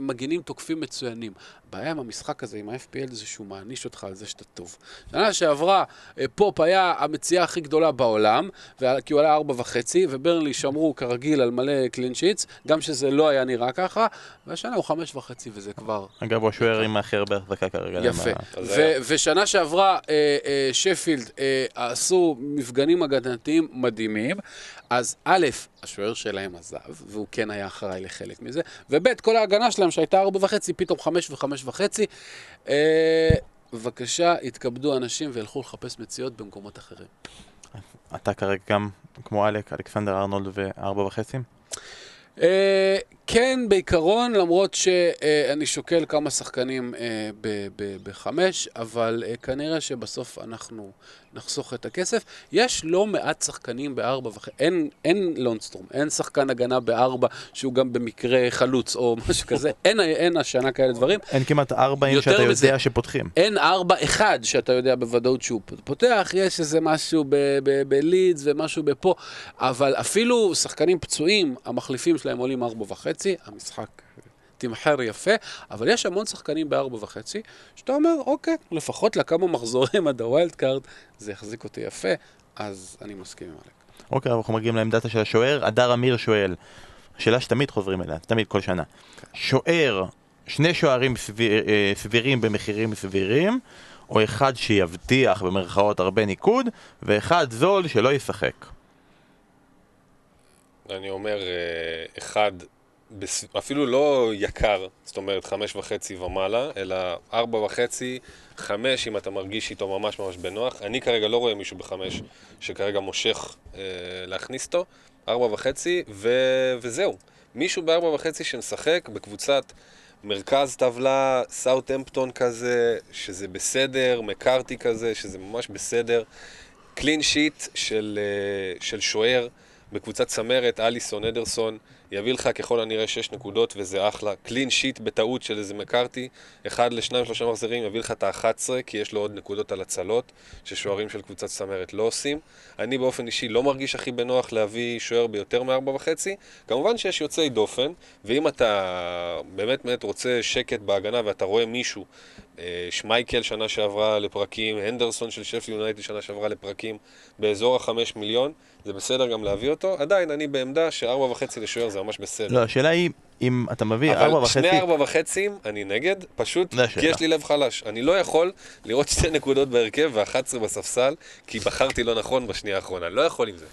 מגינים תוקפים מצוינים. הבעיה עם המשחק הזה, עם ה-FPL, זה שהוא מעניש אותך על זה שאתה טוב. שנה שעברה, אה, פופ היה המציאה הכי גדולה בעולם, כי הוא עלה ארבע וחצי, וברנלי שמרו כרגיל על מלא clean sheets, גם שזה לא היה נראה ככה, והשנה הוא חמש וחצי וזה כבר... אגב, הוא השוער עם הכי הרבה החזקה כרגע. יפה. ושנה שעברה, אה, אה, שפילד עשו מפגנים הגנתיים מדהימים. אז א', השוער שלהם עזב, והוא כן היה אחראי לחלק מזה, וב', כל ההגנה שלהם שהייתה ארבע וחצי, פתאום חמש וחמש וחצי. אה, בבקשה, יתכבדו אנשים וילכו לחפש מציאות במקומות אחרים. אתה כרגע גם, כמו אלק, אלכסנדר ארנולד וארבע וחצי? אה, כן, בעיקרון, למרות שאני שוקל כמה שחקנים אה, בחמש, אבל אה, כנראה שבסוף אנחנו נחסוך את הכסף. יש לא מעט שחקנים בארבע וחצי, אין, אין לונסטרום, אין שחקן הגנה בארבע שהוא גם במקרה חלוץ או משהו כזה, אין, אין השנה כאלה דברים. אין כמעט ארבעים שאתה מזה, יודע שפותחים. אין ארבע אחד שאתה יודע בוודאות שהוא פותח, יש איזה משהו בלידס ומשהו בפה, אבל אפילו שחקנים פצועים, המחליפים שלהם עולים ארבע וחצי, המשחק תמחר יפה, אבל יש המון שחקנים בארבע וחצי, שאתה אומר, אוקיי, לפחות לכמה מחזורים עד ה wild card, זה יחזיק אותי יפה, אז אני מסכים עם אלק. אוקיי, אנחנו מגיעים לעמדת של השוער, הדר אמיר שואל, שאלה שתמיד חוזרים אליה, תמיד, כל שנה. שוער, שני שוערים סביר, אה, סבירים במחירים סבירים, או אחד שיבטיח במרכאות הרבה ניקוד, ואחד זול שלא ישחק. אני אומר, אה, אחד אפילו לא יקר, זאת אומרת חמש וחצי ומעלה, אלא ארבע וחצי, חמש אם אתה מרגיש איתו ממש ממש בנוח. אני כרגע לא רואה מישהו בחמש שכרגע מושך אה, להכניס אותו, ארבע וחצי, ו... וזהו. מישהו בארבע וחצי שמשחק בקבוצת מרכז טבלה, סאוטהמפטון כזה, שזה בסדר, מקארתי כזה, שזה ממש בסדר. קלין שיט של, אה, של שוער בקבוצת צמרת, אליסון, אדרסון. יביא לך ככל הנראה 6 נקודות וזה אחלה. קלין שיט בטעות של איזה מקארתי, אחד לשניים שלושה מחזרים יביא לך את ה-11 כי יש לו עוד נקודות על הצלות ששוערים של קבוצת צמרת לא עושים. אני באופן אישי לא מרגיש הכי בנוח להביא שוער ביותר מ-4.5. כמובן שיש יוצאי דופן, ואם אתה באמת באמת רוצה שקט בהגנה ואתה רואה מישהו שמייקל שנה שעברה לפרקים, הנדרסון של שפי יונייטד שנה שעברה לפרקים באזור החמש מיליון, זה בסדר גם להביא אותו. עדיין, אני בעמדה שארבע וחצי לשוער זה ממש בסדר. לא, השאלה היא, אם אתה מביא ארבע וחצי... אבל שני ארבע וחצי, אני נגד, פשוט כי יש לי לב חלש. אני לא יכול לראות שתי נקודות בהרכב ואחת עשרה בספסל, כי בחרתי לא נכון בשנייה האחרונה. לא יכול עם זה.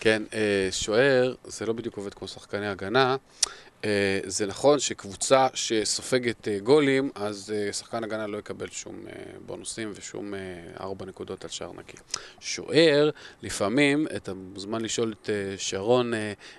כן, אה, שוער, זה לא בדיוק עובד כמו שחקני הגנה. אה, זה נכון שקבוצה שסופגת אה, גולים, אז אה, שחקן הגנה לא יקבל שום בונוסים ושום ארבע נקודות על שער נקי. שוער, לפעמים, אתה מוזמן לשאול את שרון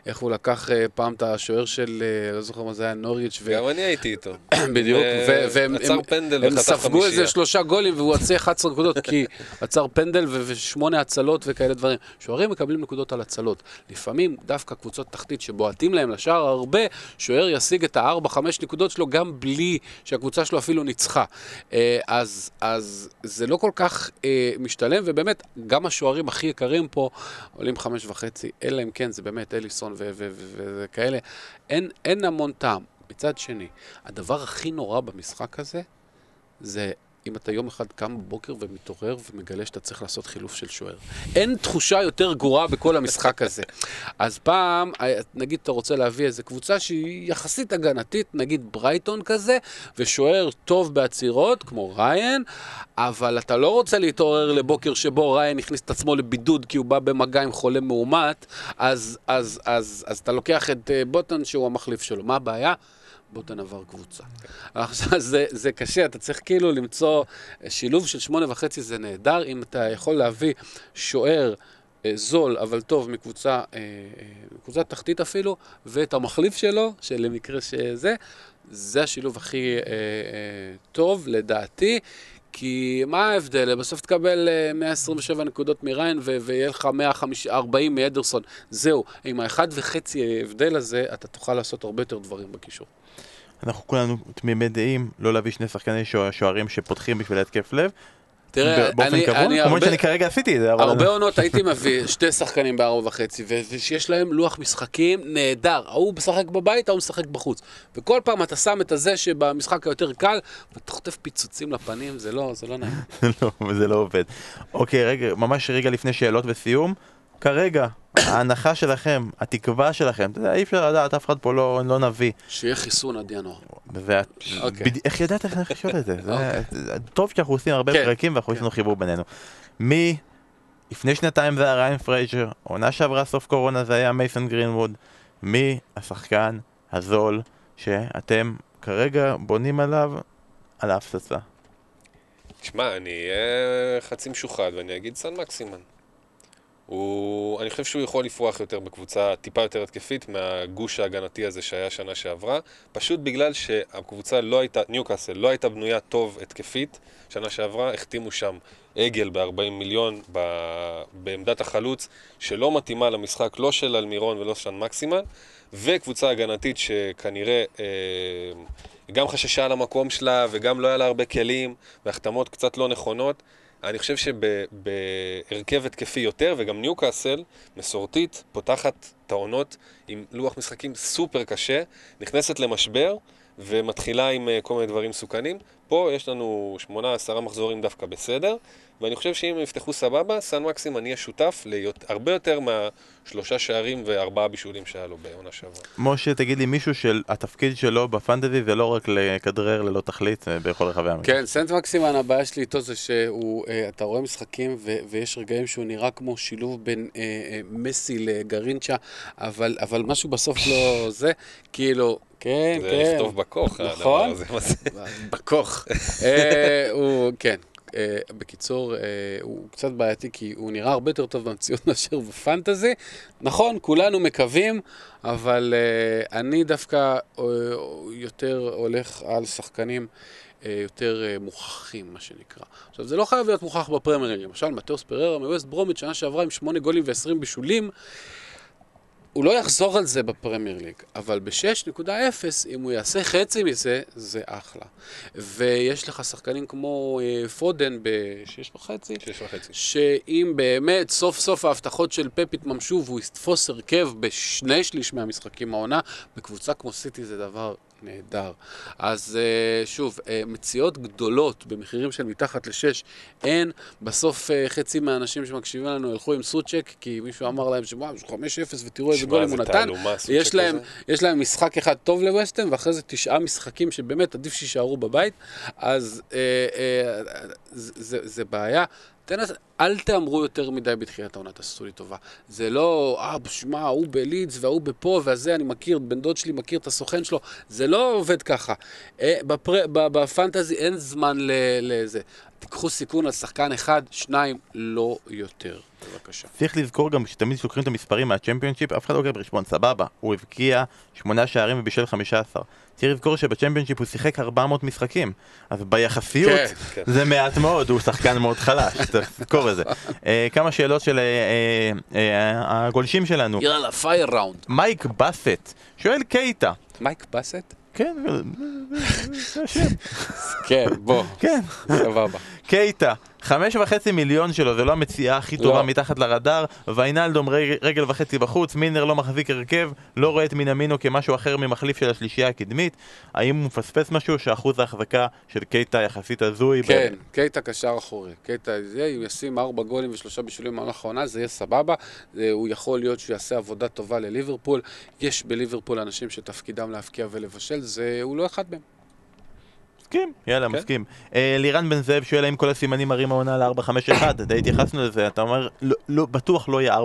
איך הוא לקח פעם את השוער של, לא זוכר מה זה היה, נוריץ' ו... גם אני הייתי איתו. בדיוק, ו- והם עצר הם- פנדל הם ספגו חמישייה. איזה שלושה גולים והוא עצר 11 נקודות כי עצר פנדל ושמונה הצלות וכאלה דברים. שוערים מקבלים נקודות על הצלות. לפעמים דווקא קבוצות תחתית שבועטים להם לשער הרבה, שוער ישיג את הארבע, חמש נקודות שלו גם בלי שהקבוצה שלו אפילו ניצחה. אה, אז, אז זה לא כל כך אה, משתלם, ובאמת, גם השוערים הכי יקרים פה עולים חמש וחצי, אלא אם כן זה באמת אליסון וכאלה. אין, אין המון טעם. מצד שני, הדבר הכי נורא במשחק הזה, זה אם אתה יום אחד קם בבוקר ומתעורר ומגלה שאתה צריך לעשות חילוף של שוער. אין תחושה יותר גרועה בכל המשחק הזה. אז פעם, אה, נגיד אתה רוצה להביא איזה קבוצה שהיא יחסית הגנתית, נגיד ברייטון כזה, ושוער טוב בעצירות, כמו ריין, אבל אתה לא רוצה להתעורר לבוקר שבו ריין הכניס את עצמו לבידוד כי הוא בא במגע עם חולה מאומת, אז, אז, אז, אז אתה לוקח את אה, בוטון שהוא המחליף שלו. מה הבעיה? בוטון עבר קבוצה. עכשיו, זה, זה קשה, אתה צריך כאילו למצוא שילוב של שמונה וחצי זה נהדר, אם אתה יכול להביא שוער אה, זול אבל טוב מקבוצה, אה, אה, מקבוצה תחתית אפילו, ואת המחליף שלו, שלמקרה שזה, זה השילוב הכי אה, אה, טוב לדעתי. כי מה ההבדל? בסוף תקבל אה, 127 נקודות מריין ו- ויהיה לך 140 מאדרסון. זהו, עם האחד וחצי ההבדל הזה, אתה תוכל לעשות הרבה יותר דברים בקישור. אנחנו כולנו תמימי דעים לא להביא שני שחקני שוע- שוערים שפותחים בשביל התקף לב. תראה, באופן אני, קבוע, אני הרבה, שאני כרגע עשיתי את זה, אבל... הרבה עונות הייתי מביא שתי שחקנים בארבע וחצי, ושיש להם לוח משחקים נהדר. ההוא משחק בבית, ההוא משחק בחוץ. וכל פעם אתה שם את הזה שבמשחק היותר קל, ואתה חוטף פיצוצים לפנים, זה לא, זה לא נעים. לא, זה לא עובד. אוקיי, רגע, ממש רגע לפני שאלות וסיום. כרגע, ההנחה שלכם, התקווה שלכם, אתה יודע, אי אפשר לדעת, אף אחד פה לא, לא נביא. שיהיה חיסון עד ינואר. ואת, אוקיי. בד... איך ידעת איך לשאול את זה? זה אוקיי. זה טוב שאנחנו עושים הרבה כן, פרקים ואנחנו יש לנו חיבור בינינו. מי, לפני שנתיים זה היה ריאן פרייזר, עונה שעברה סוף קורונה זה היה מייסון גרינווד, מי השחקן הזול שאתם כרגע בונים עליו על ההפצצה? תשמע, אני אהיה חצי משוחד ואני אגיד סן מקסימן. הוא... אני חושב שהוא יכול לפרוח יותר בקבוצה טיפה יותר התקפית מהגוש ההגנתי הזה שהיה שנה שעברה, פשוט בגלל שהקבוצה לא הייתה, ניוקאסל לא הייתה בנויה טוב התקפית שנה שעברה, החתימו שם עגל ב-40 מיליון ב... בעמדת החלוץ, שלא מתאימה למשחק לא של אלמירון ולא של מקסימן, וקבוצה הגנתית שכנראה אה, גם חששה על המקום שלה וגם לא היה לה הרבה כלים, והחתמות קצת לא נכונות. אני חושב שבהרכב התקפי יותר, וגם ניוקאסל, מסורתית, פותחת את העונות עם לוח משחקים סופר קשה, נכנסת למשבר ומתחילה עם אה, כל מיני דברים מסוכנים. פה יש לנו שמונה, עשרה מחזורים דווקא בסדר, ואני חושב שאם הם יפתחו סבבה, סן מקסים אני אהיה שותף להרבה יותר מהשלושה שערים וארבעה בישולים שהיה לו בעונה שעברה. משה, תגיד לי, מישהו שהתפקיד שלו בפנטזי זה לא רק לכדרר ללא תכלית אה, בכל רחבי המדינה. כן, סנט מקסימן, הבעיה שלי איתו זה שהוא, אה, אתה רואה משחקים ו- ויש רגעים שהוא נראה כמו שילוב בין אה, אה, מסי לגרינצ'ה, אבל, אבל משהו בסוף לא זה, כאילו, כן, זה כן. לכתוב בכוך, נכון. הדבר הזה. זה? בכוך. אה, הוא, כן. אה, בקיצור, אה, הוא קצת בעייתי כי הוא נראה הרבה יותר טוב במציאות מאשר בפנטזי. נכון, כולנו מקווים, אבל אני דווקא יותר הולך על שחקנים יותר מוכחים, מה שנקרא. עכשיו, זה לא חייב להיות מוכח בפרמייר ליג. למשל, מתאוס פררה מווסט ברומית, שנה שעברה עם שמונה גולים ו-20 בישולים. הוא לא יחזור על זה בפרמייר ליג, אבל ב-6.0, אם הוא יעשה חצי מזה, זה אחלה. ויש לך שחקנים כמו אה, פודן ב-6.5, שש וחצי. שאם באמת סוף סוף ההבטחות של פפ יתממשו והוא יתפוס הרכב בשני שליש מהמשחקים העונה, בקבוצה כמו סיטי זה דבר נהדר. אז אה, שוב, אה, מציאות גדולות במחירים של מתחת לשש אין. בסוף אה, חצי מהאנשים שמקשיבים לנו ילכו עם סוצ'ק, כי מישהו אמר להם שוואו, יש 5-0 ותראו איזה גולים הוא נתן. יש. להם, יש להם משחק אחד טוב לווסטם, ואחרי זה תשעה משחקים שבאמת עדיף שיישארו בבית, אז אה, אה, זה, זה, זה בעיה. תנס, אל תאמרו יותר מדי בתחילת העונה, תעשו לי טובה. זה לא, אה, שמע, ההוא בלידס וההוא בפה והזה, אני מכיר, בן דוד שלי מכיר את הסוכן שלו. זה לא עובד ככה. אה, בפר, בפנטזי אין זמן לזה. תיקחו סיכון על שחקן אחד, שניים, לא יותר. בבקשה. צריך לזכור גם שתמיד כשלוקחים את המספרים מהצ'מפיונשיפ, אף אחד לא לוקח בחשבון, סבבה, הוא הבקיע שמונה שערים ובישל חמישה עשר. צריך לזכור שבצ'מפיונשיפ הוא שיחק 400 משחקים, אז ביחסיות כן, כן. זה מעט מאוד, הוא שחקן מאוד חלש, צריך לזכור את זה. אה, כמה שאלות של אה, אה, אה, הגולשים שלנו. יאללה, fire round. מייק באסט שואל קייטה. מייק באסט? כן, זה השם. כן, בוא, כן. סבבה. קייטה, חמש וחצי מיליון שלו, זה לא המציאה הכי טובה לא. מתחת לרדאר, ויינלדום רגל, רגל וחצי בחוץ, מילנר לא מחזיק הרכב, לא רואה את מינמינו כמשהו אחר ממחליף של השלישייה הקדמית, האם הוא מפספס משהו שאחוז ההחזקה של קייטה יחסית הזוי? כן, קייטה קשר אחורי. קייטה, זה, אם ישים ארבע גולים ושלושה בישולים במהלך העונה, זה יהיה סבבה. זה, הוא יכול להיות שהוא יעשה עבודה טובה לליברפול. יש בליברפול אנשים שתפקידם להבקיע ולבשל, זה, הוא לא אחד מהם. מסכים, יאללה, כן. מסכים. אה, לירן בן זאב שואל האם כל הסימנים מראים העונה ל-4-5-1, די התייחסנו לזה, אתה אומר, לא, לא, בטוח לא יהיה 4-3-3,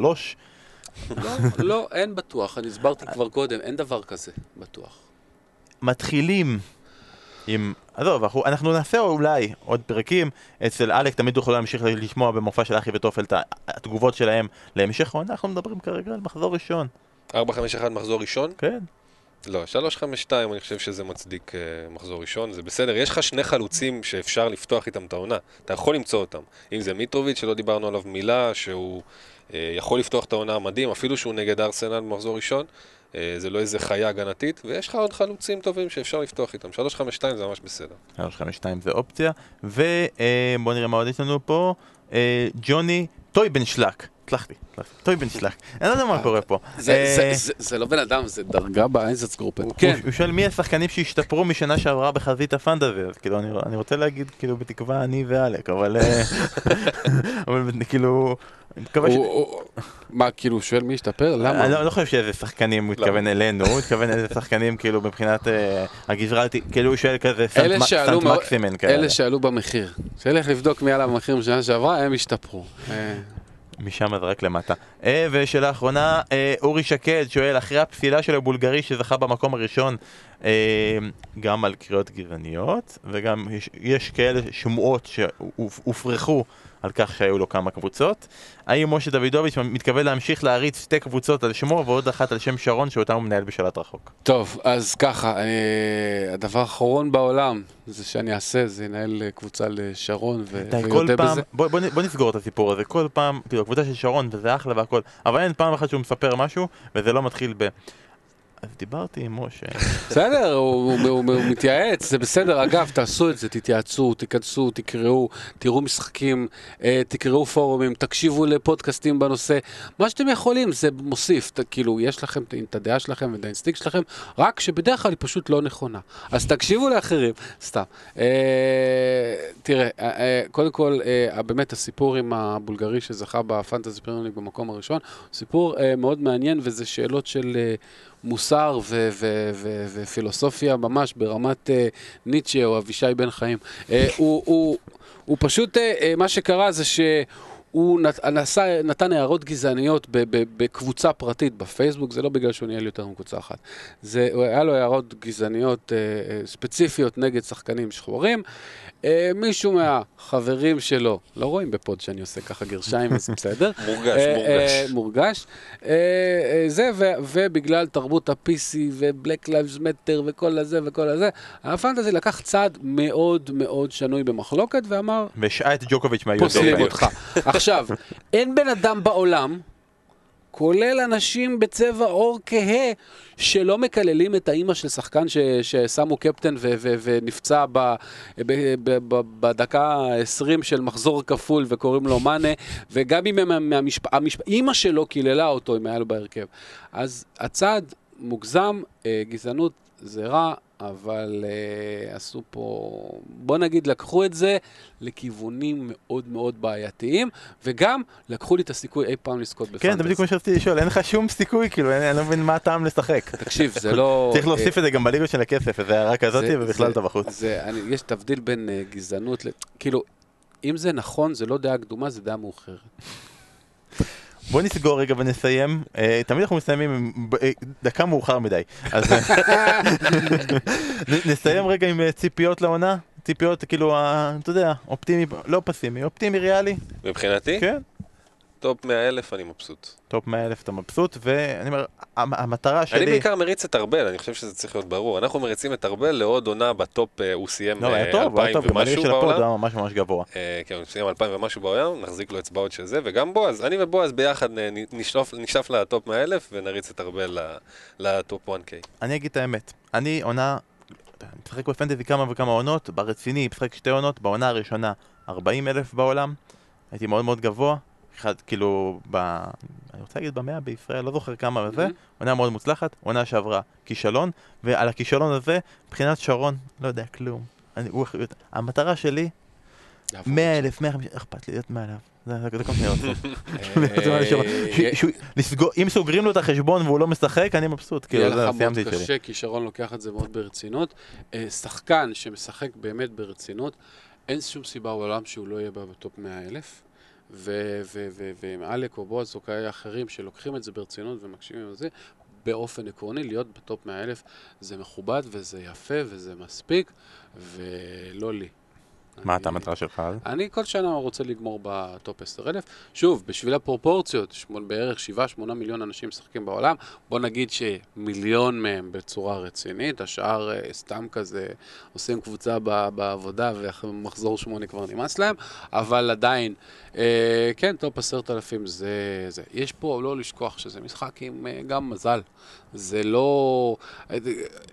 לא, לא, אין בטוח, אני הסברתי כבר קודם, אין דבר כזה, בטוח. מתחילים עם... עזוב, אנחנו, אנחנו נעשה אולי עוד פרקים אצל אלק, תמיד תוכלו להמשיך לשמוע במופע של אחי וטופל את התגובות שלהם להמשך העונה, אנחנו מדברים כרגע על מחזור ראשון, 451 מחזור ראשון? כן? לא, 352 אני חושב שזה מצדיק uh, מחזור ראשון, זה בסדר. יש לך שני חלוצים שאפשר לפתוח איתם את העונה, אתה יכול למצוא אותם. אם זה מיטרוביץ' שלא דיברנו עליו מילה, שהוא uh, יכול לפתוח את העונה מדהים, אפילו שהוא נגד ארסנל במחזור ראשון, uh, זה לא איזה חיה הגנתית, ויש לך עוד חלוצים טובים שאפשר לפתוח איתם. 352 זה ממש בסדר. 352 זה אופציה, ובואו נראה מה עוד יש לנו פה, אה, ג'וני טויבנשלק, הצלחתי, הצלחתי, טויבנשלק, אני לא יודע מה קורה פה. זה, אה, לא בן אדם, זה דרגה באייזצגרופן. כן, הוא שואל מי השחקנים שהשתפרו משנה שעברה בחזית הפנטזי, כאילו אני, אני רוצה להגיד כאילו בתקווה אני ואלק, אבל אה, אבל כאילו, אני מקווה ש... הוא- הוא- מה, כאילו, הוא שואל מי השתפר? למה? אני לא, לא חושב שאיזה שחקנים הוא התכוון אלינו, הוא התכוון איזה שחקנים כאילו מבחינת אה, הגזרה, כאילו הוא שואל כזה סנט מקסימן כאלה. אלה שעלו במחיר. שילך לבדוק מי עלה במחיר בשנה שעברה, הם השתפרו. אה, משם זה רק למטה. אה, ושאלה אחרונה, אורי שקד שואל, אחרי הפסילה של הבולגרי שזכה במקום הראשון, גם על קריאות גזעניות, וגם יש, יש כאלה שמועות שהופרכו על כך שהיו לו כמה קבוצות. האם משה דוידוביץ' מתכוון להמשיך להריץ שתי קבוצות על שמו ועוד אחת על שם שרון שאותם הוא מנהל בשלט רחוק? טוב, אז ככה, אה, הדבר האחרון בעולם זה שאני אעשה, זה ינהל אה, קבוצה לשרון ו- ויודה פעם, בזה. בוא, בוא, בוא נסגור את הסיפור הזה, כל פעם, כאילו, הקבוצה של שרון וזה אחלה והכל, אבל אין פעם אחת שהוא מספר משהו, וזה לא מתחיל ב... אז דיברתי עם משה, בסדר, הוא, מתייעץ, זה בסדר. אגב, תעשו את זה, תתייעצו, תיכנסו, תקראו, תראו משחקים, אה, תקראו פורומים, תקשיבו לפודקאסטים בנושא. מה שאתם יכולים, זה מוסיף. כאילו, יש לכם את- הדעה שלכם ואת האינסטינקט שלכם, רק שבדרך כלל היא פשוט לא נכונה. אז תקשיבו לאחרים, סתם. אה, תראה, אה, קודם כל, באמת הסיפור עם הבולגרי שזכה בפנטזי פרמייר ליג במקום הראשון, סיפור מאוד מעניין, וזה שאלות של... מוסר ו- ו- ו- ופילוסופיה ממש ברמת אה, ניטשה או אבישי בן חיים. אה, הוא, הוא, הוא פשוט, אה, מה שקרה זה שהוא נת, נסע, נתן הערות גזעניות בקבוצה פרטית בפייסבוק, זה לא בגלל שהוא ניהל יותר מקבוצה אחת. זה, היה לו הערות גזעניות אה, אה, ספציפיות נגד שחקנים שחורים. אה, מישהו מהחברים שלו, לא רואים בפוד שאני עושה ככה גרשיים, אז בסדר. מורגש, אה, מורגש. אה, מורגש. אה, אה, זה, ו- ובגלל תרבות ה-PC ו-Black Lives Matter וכל הזה וכל הזה, הפנטזי לקח צעד מאוד מאוד שנוי במחלוקת ואמר, והשעה את ג'וקוביץ' פוסלים מהיוטיוב. אותך. עכשיו, אין בן אדם בעולם, כולל אנשים בצבע עור כהה, שלא מקללים את האימא של שחקן ש, ששמו קפטן ו, ו, ונפצע ב, ב, ב, ב, בדקה ה-20 של מחזור כפול וקוראים לו מאנה, וגם אם הם מהמשפ... המשפ... אימא שלו קיללה אותו אם היה לו בהרכב. אז הצעד מוגזם, אה, גזענות זה רע, אבל אה, עשו פה, בוא נגיד, לקחו את זה לכיוונים מאוד מאוד בעייתיים, וגם לקחו לי את הסיכוי אי פעם לזכות בפנטזי. כן, זה בדיוק מה שרציתי לשאול, אין לך שום סיכוי, כאילו, אני לא מבין מה הטעם לשחק. תקשיב, זה לא... צריך להוסיף את זה גם בליגה של הכסף, איזה הערה כזאתי, ובכלל אתה בחוץ. זה, אני, יש הבדל בין uh, גזענות, ל... כאילו, אם זה נכון, זה לא דעה קדומה, זה דעה מאוחרת. בוא נסגור רגע ונסיים. אה, תמיד אנחנו מסיימים אה, דקה מאוחר מדי. אז אה, נסיים רגע עם ציפיות לעונה. ציפיות כאילו, אתה יודע, אופטימי, לא פסימי, אופטימי ריאלי. מבחינתי, כן. top 100 אלף אני מבסוט. top 100 אלף אתה מבסוט, ואני אומר, המ- המטרה שלי... אני בעיקר מריץ את ארבל, אני חושב שזה צריך להיות ברור. אנחנו מריצים את ארבל לעוד עונה ב top, אה, הוא סיים לא, היה אה, טוב, הוא היה 2,000 טוב, גם הליגה ומשהו של ה pod בעולם. היה ממש ממש גבוה. אה, כן, הוא סיים 2,000 ומשהו בעולם, נחזיק לו אצבעות של זה, וגם בועז, אני ובועז ביחד אה, נ- נשלוף נשלף ל top 100 אלף ונריץ את ארבל ל top 1K. אני אגיד את האמת, אני עונה, אני משחק בפנטזי כמה וכמה עונות, ברציני, משחק שתי עונות, בעונה הראשונה 40 אלף בעולם, הייתי מאוד מאוד גבוה, אחד כאילו, ב... אני רוצה להגיד במאה בישראל, לא זוכר כמה וזה, Mhm. עונה מאוד מוצלחת, עונה שעברה כישלון, ועל הכישלון הזה, מבחינת שרון, לא יודע כלום. אני, הוא, המטרה שלי, 100 אלף, 150, אכפת לי להיות מעליו. זה זה כל. זה אם סוגרים לו את החשבון והוא לא משחק, אני מבסוט, כאילו, זהו, לך מאוד סיימתי את שלי. קשה, כי שרון לוקח את זה מאוד ברצינות. אה, שחקן שמשחק באמת ברצינות, אין שום סיבה בעולם שהוא לא יהיה בטופ 100 אלף. ועם אלק או בועז או כאלה אחרים שלוקחים את זה ברצינות ומקשיבים לזה, באופן עקרוני, להיות ב top 100 אלף זה מכובד וזה יפה וזה מספיק, ולא לי. מה אני- אתה המטרה שלך אז? אני כל שנה רוצה לגמור ב top 10,000. שוב, בשביל הפרופורציות, בערך 7-8 מיליון אנשים משחקים בעולם, בוא נגיד שמיליון מהם בצורה רצינית, השאר אה, סתם כזה עושים קבוצה ב- בעבודה ומחזור שמונה כבר נמאס להם, אבל עדיין, אה, כן, top 10,000 זה, זה. יש פה לא לשכוח שזה משחק עם אה, גם מזל. זה לא...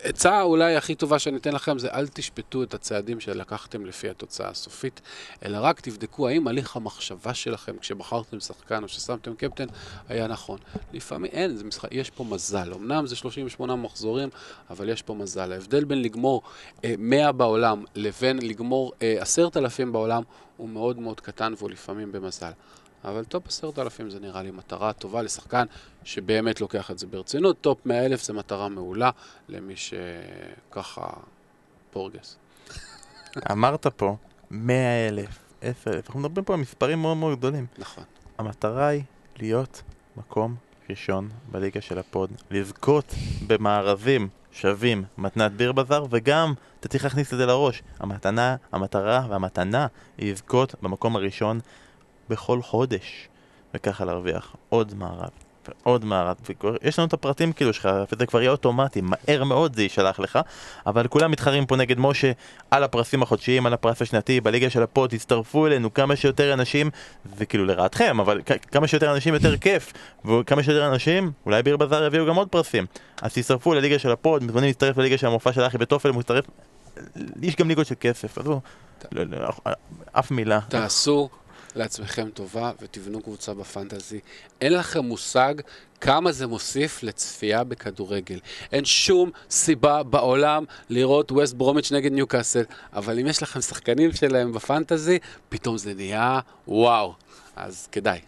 עצה אולי הכי טובה שאני אתן לכם זה אל תשפטו את הצעדים שלקחתם לפי התוצאה הסופית, אלא רק תבדקו האם הליך המחשבה שלכם כשבחרתם שחקן או ששמתם קפטן היה נכון. לפעמים אין, משחק, יש פה מזל. אמנם זה 38 מחזורים, אבל יש פה מזל. ההבדל בין לגמור אה, 100 בעולם לבין לגמור אה, 10,000 בעולם הוא מאוד מאוד קטן והוא לפעמים במזל. אבל top 10,000 זה נראה לי מטרה טובה לשחקן שבאמת לוקח את זה ברצינות. top 100,000 זה מטרה מעולה למי שככה פורגס. אמרת פה 100 אלף, 10 אלף, אנחנו מדברים פה על מספרים מאוד מאוד גדולים. נכון. המטרה היא להיות מקום ראשון בליגה של ה pod, לזכות במארזים שווים מתנת ביר בזאר, וגם, אתה צריך להכניס את זה לראש, המתנה, המטרה והמתנה היא לזכות במקום הראשון בכל חודש, וככה להרוויח עוד מארז. מארז, וכבר- יש לנו את הפרטים כאילו שלך, וזה כבר יהיה אוטומטי, מהר מאוד זה יישלח לך, אבל כולם מתחרים פה נגד משה על הפרסים החודשיים, על הפרס השנתי, בליגה של ה pod, תצטרפו אלינו כמה שיותר אנשים, זה כאילו לרעתכם, אבל כמה שיותר אנשים יותר כיף, וכמה שיותר אנשים, אולי ביר בזאר יביאו גם עוד פרסים. אז תצטרפו לליגה של ה pod, מוזמנים להצטרף לליגה של המופע של אחי בתופל, יש גם ליגות של כסף, עזבו, לא, לא, אף מילה. תעשו לעצמכם טובה ותבנו קבוצה בפנטזי. אין לכם מושג כמה זה מוסיף לצפייה בכדורגל. אין שום סיבה בעולם לראות ווסט ברומיץ' נגד ניוקאסל, אבל אם יש לכם שחקנים שלהם בפנטזי, פתאום זה נהיה וואו. אז כדאי.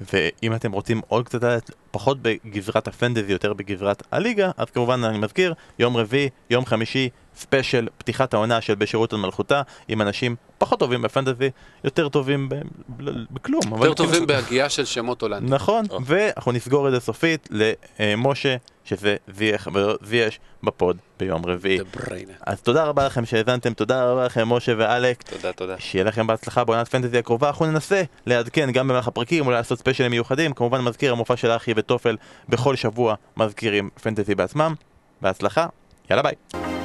ואם אתם רוצים עוד קצת פחות בגזרת הפנטזי, יותר בגזרת הליגה, אז כמובן אני מזכיר, יום רביעי, יום חמישי, ספיישל, פתיחת העונה של בשירות על מלכותה, עם אנשים פחות טובים בפנטזי, יותר טובים ב- ב- בכלום. יותר כאילו- טובים בהגייה של שמות הולנדים. נכון, או. ואנחנו נסגור את זה סופית למשה, שזה זייח זייש בפוד ביום רביעי. אז תודה רבה לכם שהאזנתם, תודה רבה לכם משה ואלק. תודה, תודה. שיהיה לכם בהצלחה בעונת פנטזי הקרובה, אנחנו ננסה לעדכן גם במהלך הפרקים, אולי לעשות ספיישלים מיוחדים, כמובן מזכיר המופע של אחי וטופל בכל שבוע מזכירים פנטזי בעצמם, בהצלחה, יאללה ביי.